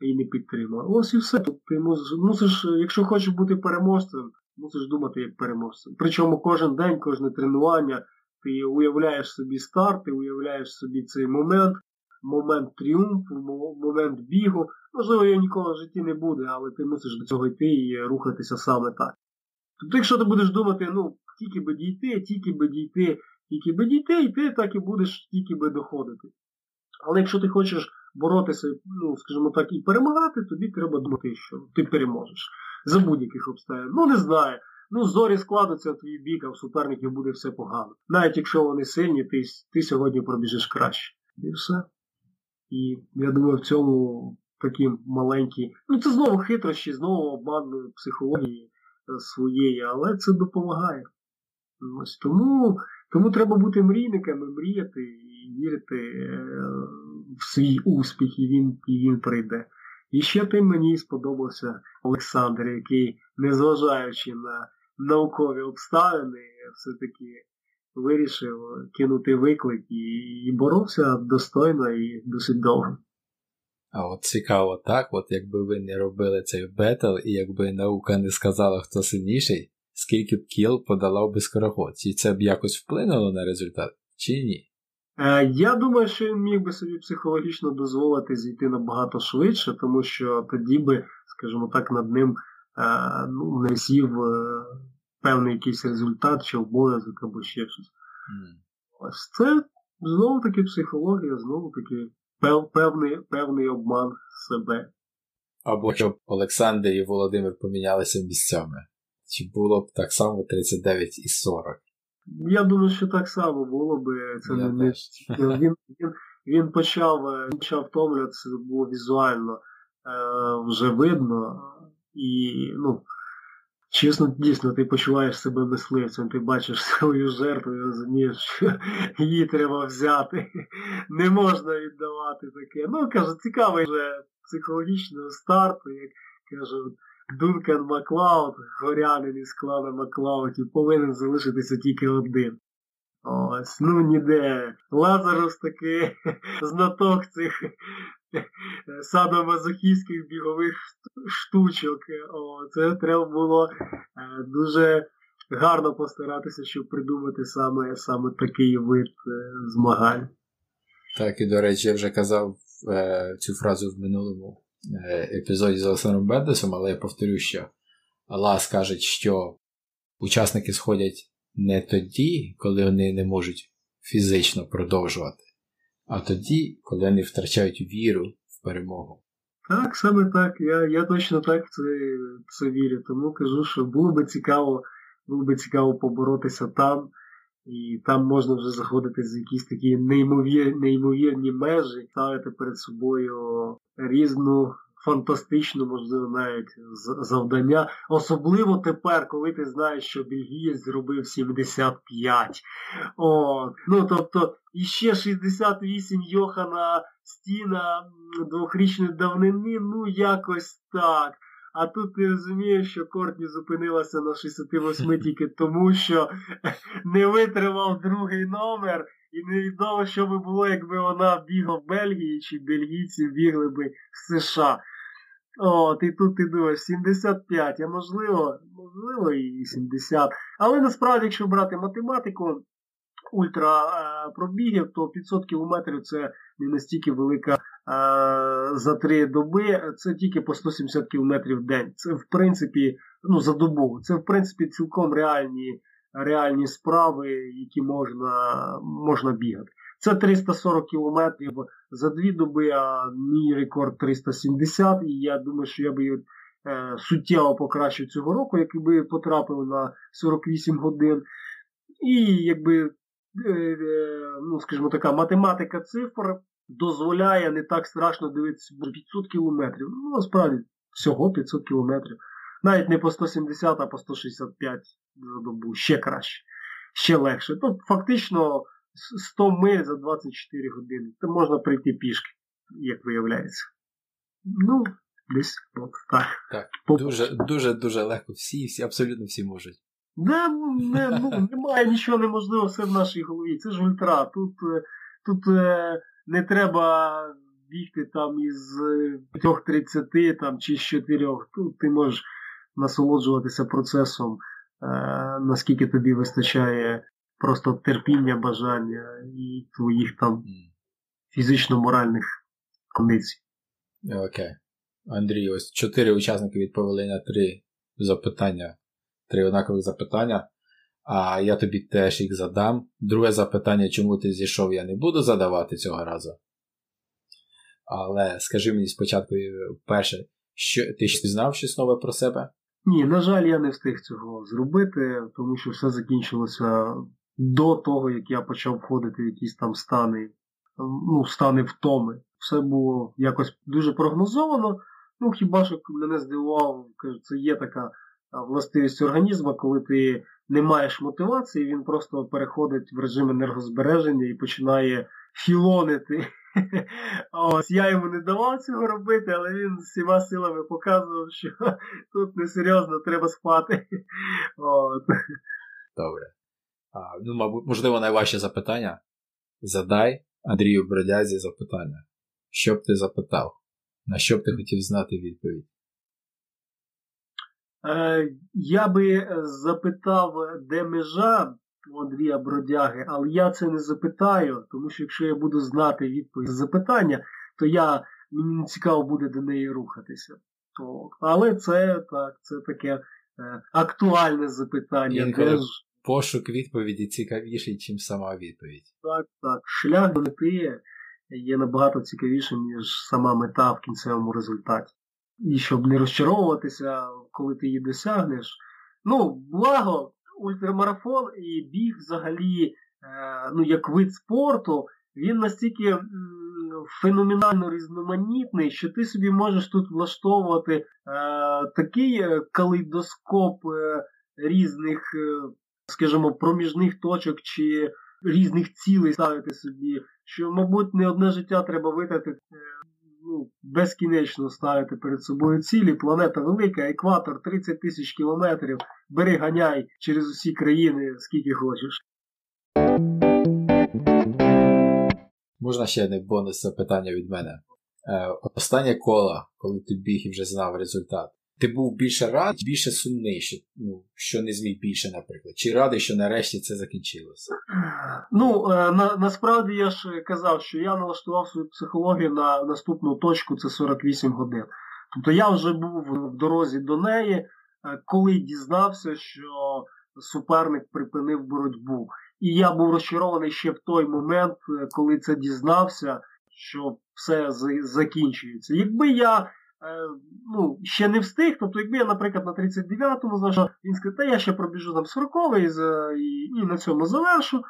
і не підтримав. Ось і все. Тут ти мусиш, якщо хочеш бути переможцем, мусиш думати як переможцем. Причому кожен день, кожне тренування, ти уявляєш собі старт, ти уявляєш собі цей момент, момент тріумфу, момент бігу. Можливо, його ніколи в житті не буде, але ти мусиш до цього йти і рухатися саме так. Тобто, якщо ти будеш думати, ну, тільки би дійти, тільки би дійти, тільки би дійти, і ти так і будеш тільки би доходити. Але якщо ти хочеш боротися, ну, скажімо так, і перемагати, тобі треба думати, що ти переможеш за будь-яких обставин. Ну, не знаю. Ну, зорі складуться в твій бік, а в суперників буде все погано. Навіть якщо вони сильні, ти ти сьогодні пробіжиш краще. І все. І я думаю, в цьому такі маленькі. Ну, це знову хитрощі, знову обман психології е, своєї, але це допомагає. Ось Тому тому треба бути мрійниками, мріяти і вірити е, в свій успіх, і він і він прийде. І ще тим мені сподобався Олександр, який, незважаючи на наукові обставини, все-таки вирішив кинути виклик і, і боровся достойно і досить довго. А от цікаво так, от якби ви не робили цей бетл, і якби наука не сказала, хто сильніший, скільки б кіл подала би скороход, і це б якось вплинуло на результат, чи ні? Е, я думаю, що він міг би собі психологічно дозволити зійти набагато швидше, тому що тоді би, скажімо так, над ним е, ну, не сів е, певний якийсь результат чи обов'язок або ще щось. Mm. Ось це знову таки психологія, знову таки пев, певний певний обман себе. Або щоб Олександр і Володимир помінялися місцями. Чи було б так само 39 і 40? Я думаю, що так само було би. Це не, не він, він, він почав е, почав втомлюватися, це було візуально е, вже видно. І, ну, чесно, дійсно, ти почуваєш себе мисливцем, ти бачиш свою жертву і розумієш, що її треба взяти. Не можна віддавати таке. Ну, каже, цікавий вже психологічний старт, як кажуть. Дункан Маклауд, горянин із клана Маклаудів, повинен залишитися тільки один. Ось, ну ніде. Лазарус таки знаток цих садомазохістських бігових штучок. О, Це треба було е, дуже гарно постаратися, щоб придумати саме саме такий вид е, змагань. Так, і до речі, я вже казав е, цю фразу в минулому епізоді з Олександром Бендесом, але я повторю, що Аллах скаже, що учасники сходять не тоді, коли вони не можуть фізично продовжувати, а тоді, коли вони втрачають віру в перемогу. Так, саме так. Я я точно так це, це вірю. Тому кажу, що було би цікаво, було би цікаво поборотися там. І там можна вже заходити з якісь такі неймовірні, неймовірні межі, ставити перед собою різну фантастичну, можливо, навіть завдання. Особливо тепер, коли ти знаєш, що бельгієць зробив 75. О, Ну, тобто, іще 68 Йохана Стіна двохрічної давнини, ну якось так. А тут ти розумієш, що Кортні зупинилася на 68 тільки тому, що не витримав другий номер, і невідомо, що би було, якби вона бігла в Бельгії, чи бельгійці бігли би в США. От, і тут ти думаєш, 75, а можливо, можливо, і 70. Але насправді, якщо брати математику ультра е, то 500 кілометрів це не настільки велика е, за три доби, це тільки по 170 кілометрів в день. Це в принципі, ну за добу. Це в принципі цілком реальні реальні справи, які можна, можна бігати. Це 340 кілометрів за дві доби, а мій рекорд 370. І я думаю, що я би е, суттєво покращив цього року, якби потрапив на 48 годин. І якби, ну, скажімо така, математика цифр дозволяє не так страшно дивитися 500 кілометрів. Ну, насправді, всього 500 кілометрів. Навіть не по 170, а по 165 за добу. Ще краще, ще легше. Тут фактично. 100 миль за 24 години. Це можна прийти пішки, як виявляється. Ну, десь от так. Так. Дуже дуже дуже легко. Всі, всі, абсолютно всі можуть. Ну, не, ну, Немає нічого неможливого все в нашій голові. Це ж ультра. Тут е, тут е, не треба бігти там із 3.30 там, чи з 4. Тут ти можеш насолоджуватися процесом, е, наскільки тобі вистачає просто терпіння, бажання і твоїх там фізично-моральних кондицій. Окей. Андрій, ось чотири учасники відповіли на три запитання, три однакових запитання. А я тобі теж їх задам. Друге запитання, чому ти зійшов, я не буду задавати цього разу. Але скажи мені спочатку, перше, що ти ще знав щось нове про себе? Ні, на жаль, я не встиг цього зробити, тому що все закінчилося до того, як я почав входити в якісь там стани, ну, стани втоми. Все було якось дуже прогнозовано. Ну, хіба що мене здивував, це є така властивість організму, коли ти не маєш мотивації, він просто переходить в режим енергозбереження і починає філонити. Ось я йому не давав цього робити, але він всіма силами показував, що тут несерйозно, треба спати. От. Добре. А, ну, мабуть, можливо, найважче запитання. Задай Андрію Бродязі запитання. Що б ти запитав? На що б ти хотів знати відповідь? Е, Я би запитав, де межа у Андрія Бродяги, але я це не запитаю, тому що якщо я буду знати відповідь на запитання, то я, мені не цікаво буде до неї рухатися. То, але це так, це таке е, актуальне запитання. Інколи, пошук відповіді цікавіший, ніж сама відповідь. Так, так. Шлях до мети є набагато цікавішим, ніж сама мета в кінцевому результаті. І щоб не розчаровуватися, коли ти її досягнеш. Ну, благо, ультрамарафон і біг взагалі, е, ну, як вид спорту, він настільки феноменально різноманітний, що ти собі можеш тут влаштовувати е, такий е, калейдоскоп різних скажімо, проміжних точок чи різних цілей ставити собі, що, мабуть, не одне життя треба витратити ну, безкінечно ставити перед собою цілі. Планета велика, екватор 30 тисяч кілометрів. Бери ганяй через усі країни, скільки хочеш. Можна ще одне бонус запитання від мене. Е, Останнє коло, коли ти біг і вже знав результат. Ти був більше радий, більше сумний, що ну, що не зміг більше, наприклад. Чи радий, що нарешті це закінчилося? Ну, е, на, насправді я ж казав, що я налаштував свою психологію на наступну точку це 48 годин. Тобто я вже був в дорозі до неї, е, коли дізнався, що суперник припинив боротьбу. І я був розчарований ще в той момент, е, коли це дізнався, що все закінчується. Якби я ну, ще не встиг, тобто, якби я, наприклад, на 39-му знайшов, він сказав, та я ще пробіжу там 40-й і, і на цьому завершу.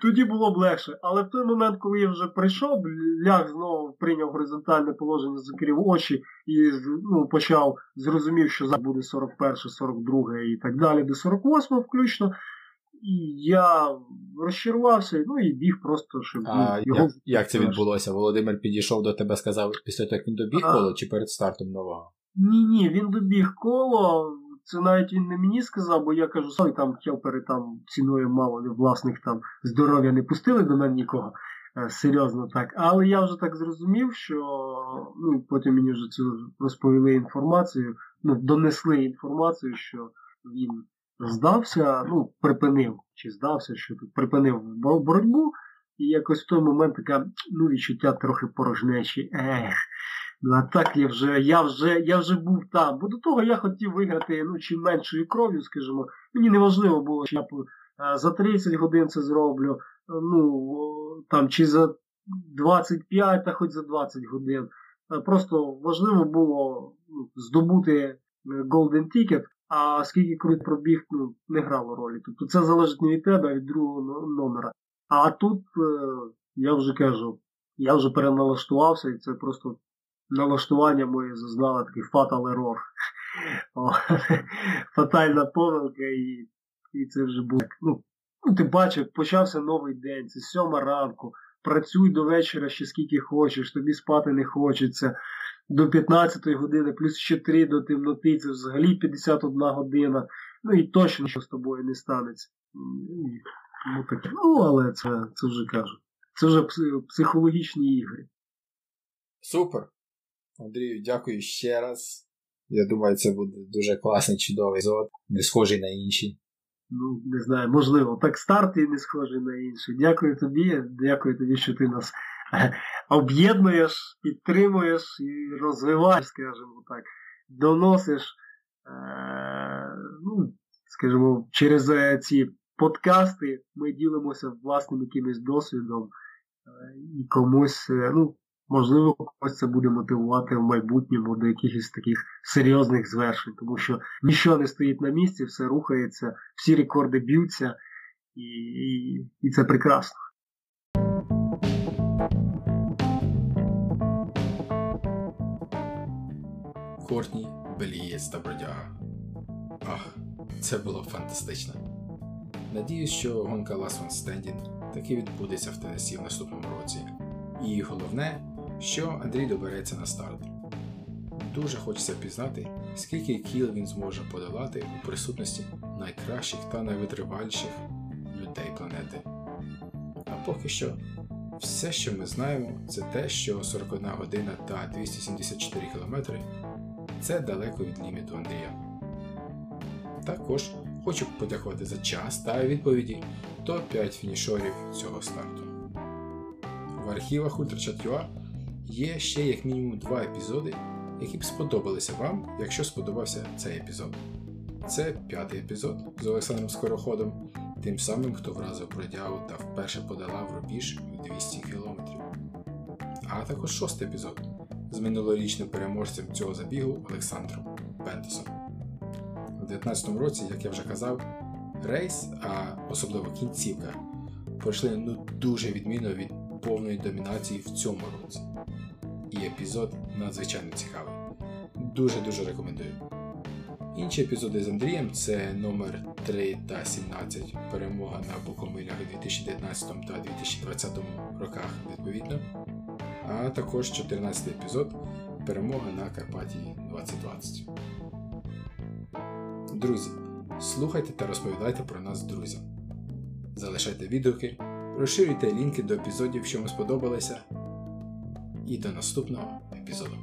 Тоді було б легше. Але в той момент, коли я вже прийшов, ляг знову прийняв горизонтальне положення, закрив очі і ну, почав, зрозумів, що зараз буде 41, 42 і так далі, до 48 включно. І я розчарувався, ну і біг просто, щоб а його. Як, як це відбулося? Володимир підійшов до тебе, сказав після того, як він добіг коло чи перед стартом нового? Ні, ні, він добіг коло. Це навіть він не мені сказав, бо я кажу, сам там келпери там ціною мало власних там здоров'я не пустили до мене нікого. Е, серйозно так. Але я вже так зрозумів, що ну, потім мені вже цю розповіли інформацію, ну, донесли інформацію, що він здався, ну, припинив, чи здався, що припинив боротьбу. І якось в той момент таке ну, відчуття трохи порожнечі. Ех, Ну, а так я вже я вже, я вже був там. Бо до того я хотів виграти ну, чим меншою кров'ю, скажімо. Мені не важливо було, що я е, за 30 годин це зроблю, е, ну, там, чи за 25, та хоч за 20 годин. Е, просто важливо було ну, здобути Golden Ticket, а скільки крут пробіг, ну, не грало ролі. Тобто це залежить не від тебе, а від другого номера. А тут я вже кажу, я вже переналаштувався, і це просто налаштування моє зазнало такий fatal error. Фатальна помилка, і і це вже було. Ну, ну, Ти бачив, почався новий день, це сьома ранку. Працюй до вечора ще скільки хочеш, тобі спати не хочеться. До 15 години, плюс ще 3 до темноти, це взагалі 51 година. Ну і точно що з тобою не станеться. Ну, таке. ну але це це вже кажу. Це вже психологічні ігри. Супер. Андрію, дякую ще раз. Я думаю, це буде дуже класний, чудовий зод, не схожий на інші. Ну, не знаю, можливо. Так старт і не схожий на інші. Дякую тобі, дякую тобі, що ти нас об'єднуєш, підтримуєш і розвиваєш, скажімо так, доносиш, е- ну, скажімо, через е, ці подкасти ми ділимося власним якимось досвідом е- і комусь, ну, Можливо, когось це буде мотивувати в майбутньому до якихось таких серйозних звершень, тому що нічого не стоїть на місці, все рухається, всі рекорди б'ються, і, і, і це прекрасно. Кортні, Белієць та Бродяга. Ах, це було фантастично. Надіюсь, що гонка Last One Standing таки відбудеться в Теннессі в наступному році. І головне, що Андрій добереться на старт. Дуже хочеться пізнати, скільки кіл він зможе подолати у присутності найкращих та найвитриваліших людей планети. А поки що, все, що ми знаємо, це те, що 41 година та 274 км це далеко від ліміту Андрія. Також хочу подякувати за час та відповіді топ-5 фінішорів цього старту. В архівах UltraChat.ua Є ще як мінімум два епізоди, які б сподобалися вам, якщо сподобався цей епізод. Це п'ятий епізод з Олександром Скороходом, тим самим, хто вразив бродягу та вперше подолав рубіж в 200 км. А також шостий епізод з минулорічним переможцем цього забігу Олександром Бентосом. У 2019 році, як я вже казав, рейс, а особливо кінцівка, пройшли ну дуже відмінно від повної домінації в цьому році і епізод надзвичайно цікавий. Дуже-дуже рекомендую. Інші епізоди з Андрієм це номер 3 та 17 перемога на Букомилях у 2019 та 2020 роках відповідно. А також 14 епізод перемога на Карпатії 2020. Друзі, слухайте та розповідайте про нас друзям. Залишайте відгуки, розширюйте лінки до епізодів, що вам сподобалися і до наступного епізоду.